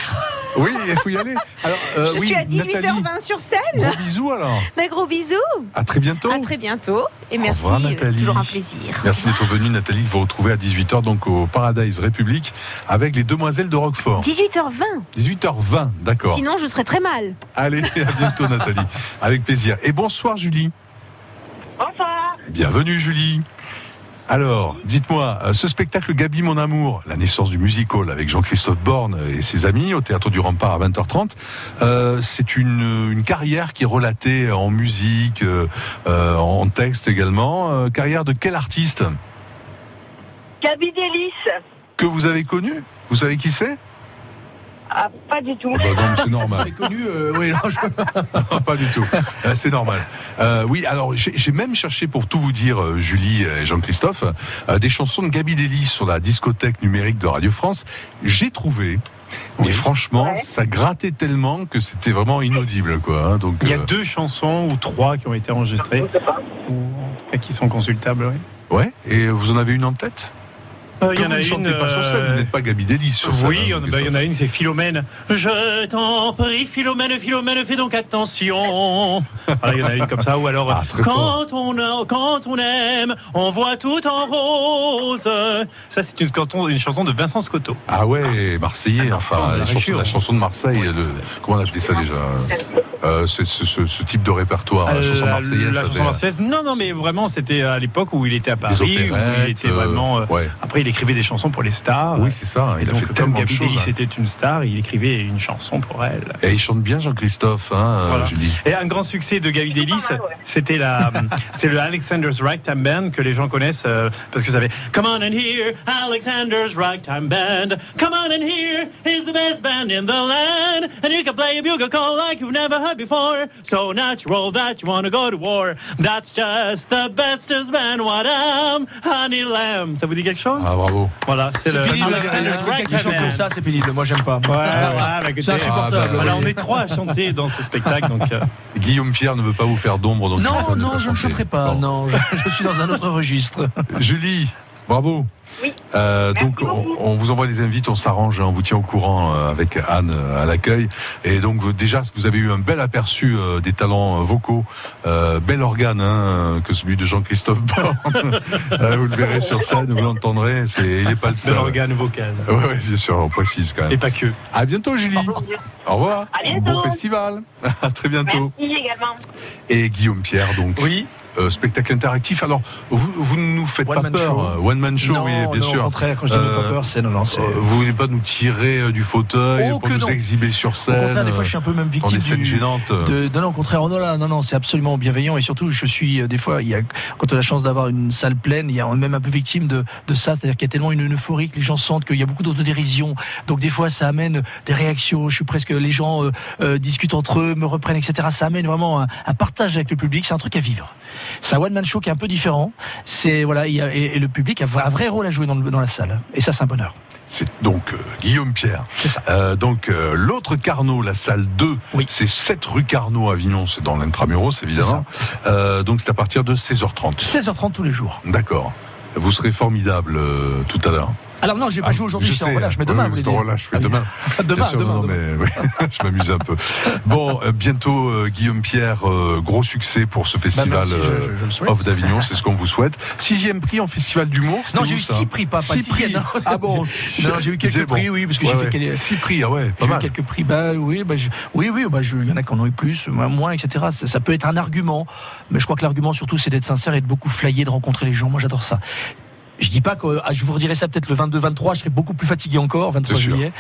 [SPEAKER 2] Oui, il faut y aller. Alors, euh,
[SPEAKER 3] Je
[SPEAKER 2] oui,
[SPEAKER 3] suis à
[SPEAKER 2] Nathalie,
[SPEAKER 3] 18h20 sur scène.
[SPEAKER 2] Gros bisous alors.
[SPEAKER 3] Des gros bisous.
[SPEAKER 2] À très bientôt.
[SPEAKER 3] À très bientôt. Et
[SPEAKER 2] Au
[SPEAKER 3] merci.
[SPEAKER 2] revoir, Nathalie.
[SPEAKER 3] toujours un plaisir.
[SPEAKER 2] Merci d'être venue, Nathalie. Vous retrouvez à 18h donc au Paradise République avec les demoiselles de Roquefort.
[SPEAKER 3] 18h20.
[SPEAKER 2] 18h20, d'accord.
[SPEAKER 3] Sinon, je serais très mal.
[SPEAKER 2] Allez, à bientôt Nathalie. Avec plaisir. Et bonsoir Julie.
[SPEAKER 25] Bonsoir.
[SPEAKER 2] Bienvenue Julie. Alors, dites-moi, euh, ce spectacle Gabi mon amour, la naissance du musical avec Jean-Christophe Borne et ses amis au théâtre du Rempart à 20h30, euh, c'est une, une carrière qui est relatée en musique, euh, en texte également. Carrière de quel artiste?
[SPEAKER 25] Gabi Delis.
[SPEAKER 2] que vous avez connu? Vous savez qui c'est?
[SPEAKER 25] Ah, pas du tout.
[SPEAKER 2] Bah non, mais c'est normal.
[SPEAKER 5] Connu, euh, oui, non, je-
[SPEAKER 2] pas du tout. Euh, C'est normal. Euh, oui, alors j'ai même cherché pour tout vous dire, Julie et Jean-Christophe, euh, des chansons de Gabi Delis sur la discothèque numérique de Radio France. J'ai trouvé. Mais franchement, ça grattait tellement que c'était vraiment inaudible, quoi. hein. donc,
[SPEAKER 4] Il y a
[SPEAKER 2] euh,
[SPEAKER 4] deux chansons ou trois qui ont été enregistrées, ou en tout cas qui sont consultables. Oui.
[SPEAKER 2] ouais. Et vous en avez une en tête?
[SPEAKER 4] Euh, il
[SPEAKER 2] Que
[SPEAKER 4] y en
[SPEAKER 2] vous
[SPEAKER 4] a
[SPEAKER 2] ne
[SPEAKER 4] une,
[SPEAKER 2] chantez pas sur scène,
[SPEAKER 4] euh,
[SPEAKER 2] vous n'êtes pas Gabi Delis sur scène.
[SPEAKER 4] Oui,
[SPEAKER 2] hein,
[SPEAKER 4] il bah, il y en a une, c'est Philomène. Je t'en prie, Philomène, Philomène, fais donc attention. Il y en a une comme ça, ou alors
[SPEAKER 2] Ah, fort.
[SPEAKER 4] quand on a- quand on aime, on voit tout en rose. Ça, c'est une, canton- une chanson de Vincent Scotto.
[SPEAKER 2] Ah ouais, Marseillais, enfin,
[SPEAKER 4] de la
[SPEAKER 2] chanson,
[SPEAKER 4] région.
[SPEAKER 2] la chanson de Marseille, le- comment on appelait ça déjà euh, ce, ce- ce- ce type de répertoire, la chanson
[SPEAKER 4] Euh,
[SPEAKER 2] marseillaise.
[SPEAKER 4] la
[SPEAKER 2] ça
[SPEAKER 4] chanson
[SPEAKER 2] fait-
[SPEAKER 4] marseillaise. Non, non, mais vraiment, c'était à l'époque où il était à Paris, où il
[SPEAKER 2] opérettes,
[SPEAKER 4] était vraiment. euh,
[SPEAKER 2] ouais.
[SPEAKER 4] Après, il écrivait des chansons pour les stars.
[SPEAKER 2] Oui, c'est ça.
[SPEAKER 4] Et
[SPEAKER 2] Il a
[SPEAKER 4] donc,
[SPEAKER 2] fait
[SPEAKER 4] comme
[SPEAKER 2] tellement de
[SPEAKER 4] Gabi
[SPEAKER 2] choses.
[SPEAKER 4] Delis
[SPEAKER 2] hein.
[SPEAKER 4] était une star, il écrivait une chanson pour elle.
[SPEAKER 2] Et il chante bien Jean-Christophe, hein,
[SPEAKER 4] Voilà.
[SPEAKER 2] Julie.
[SPEAKER 4] Et un grand succès de Gaby Delis, c'était la, c'est le Alexander's Ragtime Band que les gens connaissent euh, parce que ça fait Come on and hear Alexander's Ragtime Band. Come on and hear is the best band in the land, and you can play a bugle call like you've never heard before. So natural that you want to go to war. That's just the bestest band. What am Honey Lamb. Ça vous dit quelque chose?
[SPEAKER 2] Ah, bravo.
[SPEAKER 4] Voilà, c'est le.
[SPEAKER 5] C'est pénible,
[SPEAKER 4] Right
[SPEAKER 5] qui chante comme ça, c'est pénible. Moi, j'aime pas.
[SPEAKER 4] Ouais, ouais, bah, écoutez,
[SPEAKER 5] c'est insupportable.
[SPEAKER 2] ah, bah,
[SPEAKER 4] Voilà,
[SPEAKER 2] oui.
[SPEAKER 4] on est trois à chanter dans ce spectacle, donc. euh,
[SPEAKER 2] Guillaume Pierre ne veut pas vous faire d'ombre, donc
[SPEAKER 5] Non, non, je ne
[SPEAKER 2] chanter.
[SPEAKER 5] chanterai pas. Non, je suis dans un autre registre.
[SPEAKER 2] Julie, bravo.
[SPEAKER 25] Oui.
[SPEAKER 2] Euh, donc on, on vous envoie des invites, on s'arrange, hein, on vous tient au courant euh, avec Anne euh, à l'accueil. Et donc déjà vous avez eu un bel aperçu des talents vocaux, euh, bel organe hein, que celui de Jean-Christophe Borne. Vous le verrez sur scène, vous l'entendrez, c'est il n'est pas le seul.
[SPEAKER 4] Bel organe vocal.
[SPEAKER 2] Ouais, bien sûr, on précise quand même.
[SPEAKER 4] Et pas que.
[SPEAKER 2] À bientôt Julie. Au revoir.
[SPEAKER 25] À bientôt.
[SPEAKER 2] Bon festival. À très bientôt.
[SPEAKER 25] Merci également.
[SPEAKER 2] Et Guillaume Pierre donc.
[SPEAKER 4] Oui.
[SPEAKER 2] Euh, spectacle interactif. Alors, vous, vous ne nous faites
[SPEAKER 5] One
[SPEAKER 2] pas peur.
[SPEAKER 5] show.
[SPEAKER 2] One man show,
[SPEAKER 5] non,
[SPEAKER 2] oui, bien
[SPEAKER 5] non,
[SPEAKER 2] sûr.
[SPEAKER 5] Au contraire, quand je dis
[SPEAKER 2] Euh,
[SPEAKER 5] pas peur, c'est non, non, c'est.
[SPEAKER 2] Euh, vous voulez pas nous tirer euh, du fauteuil
[SPEAKER 5] Oh,
[SPEAKER 2] pour nous
[SPEAKER 5] non.
[SPEAKER 2] exhiber sur
[SPEAKER 5] Au
[SPEAKER 2] scène
[SPEAKER 5] contraire, des fois, je suis un peu même
[SPEAKER 2] dans
[SPEAKER 5] victime
[SPEAKER 2] scènes
[SPEAKER 5] du,
[SPEAKER 2] gênantes.
[SPEAKER 5] de, non, non, au contraire, non, là, non, non, c'est absolument bienveillant et surtout, je suis euh, des fois, il y a, quand on a la chance d'avoir une salle pleine, il y a même un peu victime de, de ça, c'est-à-dire qu'il y a tellement une, euphorie que les gens sentent qu'il y a beaucoup d'autodérision, donc des fois, ça amène des réactions. Je suis presque, les gens euh, euh, discutent entre eux, me reprennent, etc. Ça amène vraiment un, un partage avec le public. C'est un truc à vivre. C'est un one man show qui est un peu différent. C'est voilà, il y a- et, et le public a un vrai rôle à jouer dans, le- dans la salle. Et ça, c'est un bonheur.
[SPEAKER 2] C'est donc euh, Guillaume Pierre.
[SPEAKER 5] C'est ça.
[SPEAKER 2] Euh, donc euh, l'autre Carnot, la salle 2, c'est 7 rue Carnot à Avignon, c'est dans l'intramuros évidemment. Euh, donc c'est à partir de 16h30.
[SPEAKER 5] 16h30 tous les jours.
[SPEAKER 2] D'accord. Vous serez formidable euh, tout à l'heure.
[SPEAKER 5] Alors non, je vais pas
[SPEAKER 2] Ah,
[SPEAKER 5] jouer aujourd'hui,
[SPEAKER 2] je
[SPEAKER 5] je suis en relâche, mais demain,
[SPEAKER 2] oui,
[SPEAKER 5] vous dire.
[SPEAKER 2] relâche, oui, demain.
[SPEAKER 5] Demain,
[SPEAKER 2] Bien sûr,
[SPEAKER 5] demain,
[SPEAKER 2] non, non, mais oui, je m'amuse un peu. Bon, euh, bientôt, euh, Guillaume Pierre, euh, gros succès pour ce festival
[SPEAKER 5] Bah, merci, je- je- je.
[SPEAKER 2] Off d'Avignon, c'est ce qu'on vous souhaite. Sixième prix en festival d'humour.
[SPEAKER 5] Non, j'ai eu six prix, pas,
[SPEAKER 2] Six prix.
[SPEAKER 5] non.
[SPEAKER 2] Ah bon
[SPEAKER 5] Non, j'ai eu quelques
[SPEAKER 2] bon.
[SPEAKER 5] prix, oui, parce que
[SPEAKER 2] Ouais,
[SPEAKER 5] j'ai
[SPEAKER 2] ouais.
[SPEAKER 5] fait quelques...
[SPEAKER 2] Six prix, ah ouais, pas
[SPEAKER 5] J'ai eu
[SPEAKER 2] mal.
[SPEAKER 5] quelques prix, bah oui, bah, je- oui, oui, bah, je- il y en a qui en ont eu plus, moi, moins, etc. Ça, ça peut être un argument, mais je crois que l'argument surtout, c'est d'être sincère et de beaucoup flyer, de rencontrer les gens. Moi, j'adore ça. Je dis pas que ah, je vous redirai ça peut-être le 22-23, je serai beaucoup plus fatigué encore, 23
[SPEAKER 2] C'est sûr.
[SPEAKER 5] juillet.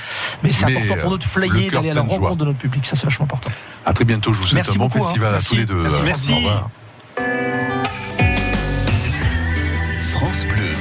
[SPEAKER 5] Mais c'est important pour
[SPEAKER 2] euh, le
[SPEAKER 5] flyer
[SPEAKER 2] cœur
[SPEAKER 5] d'aller à la
[SPEAKER 2] de joie.
[SPEAKER 5] rencontre de notre public. Ça, c'est vachement important.
[SPEAKER 2] À très bientôt. Je vous souhaite un bon
[SPEAKER 5] beaucoup, hein.
[SPEAKER 2] festival à
[SPEAKER 5] Merci.
[SPEAKER 2] tous les deux.
[SPEAKER 5] Merci. Merci.
[SPEAKER 2] Au revoir.
[SPEAKER 21] France Bleu.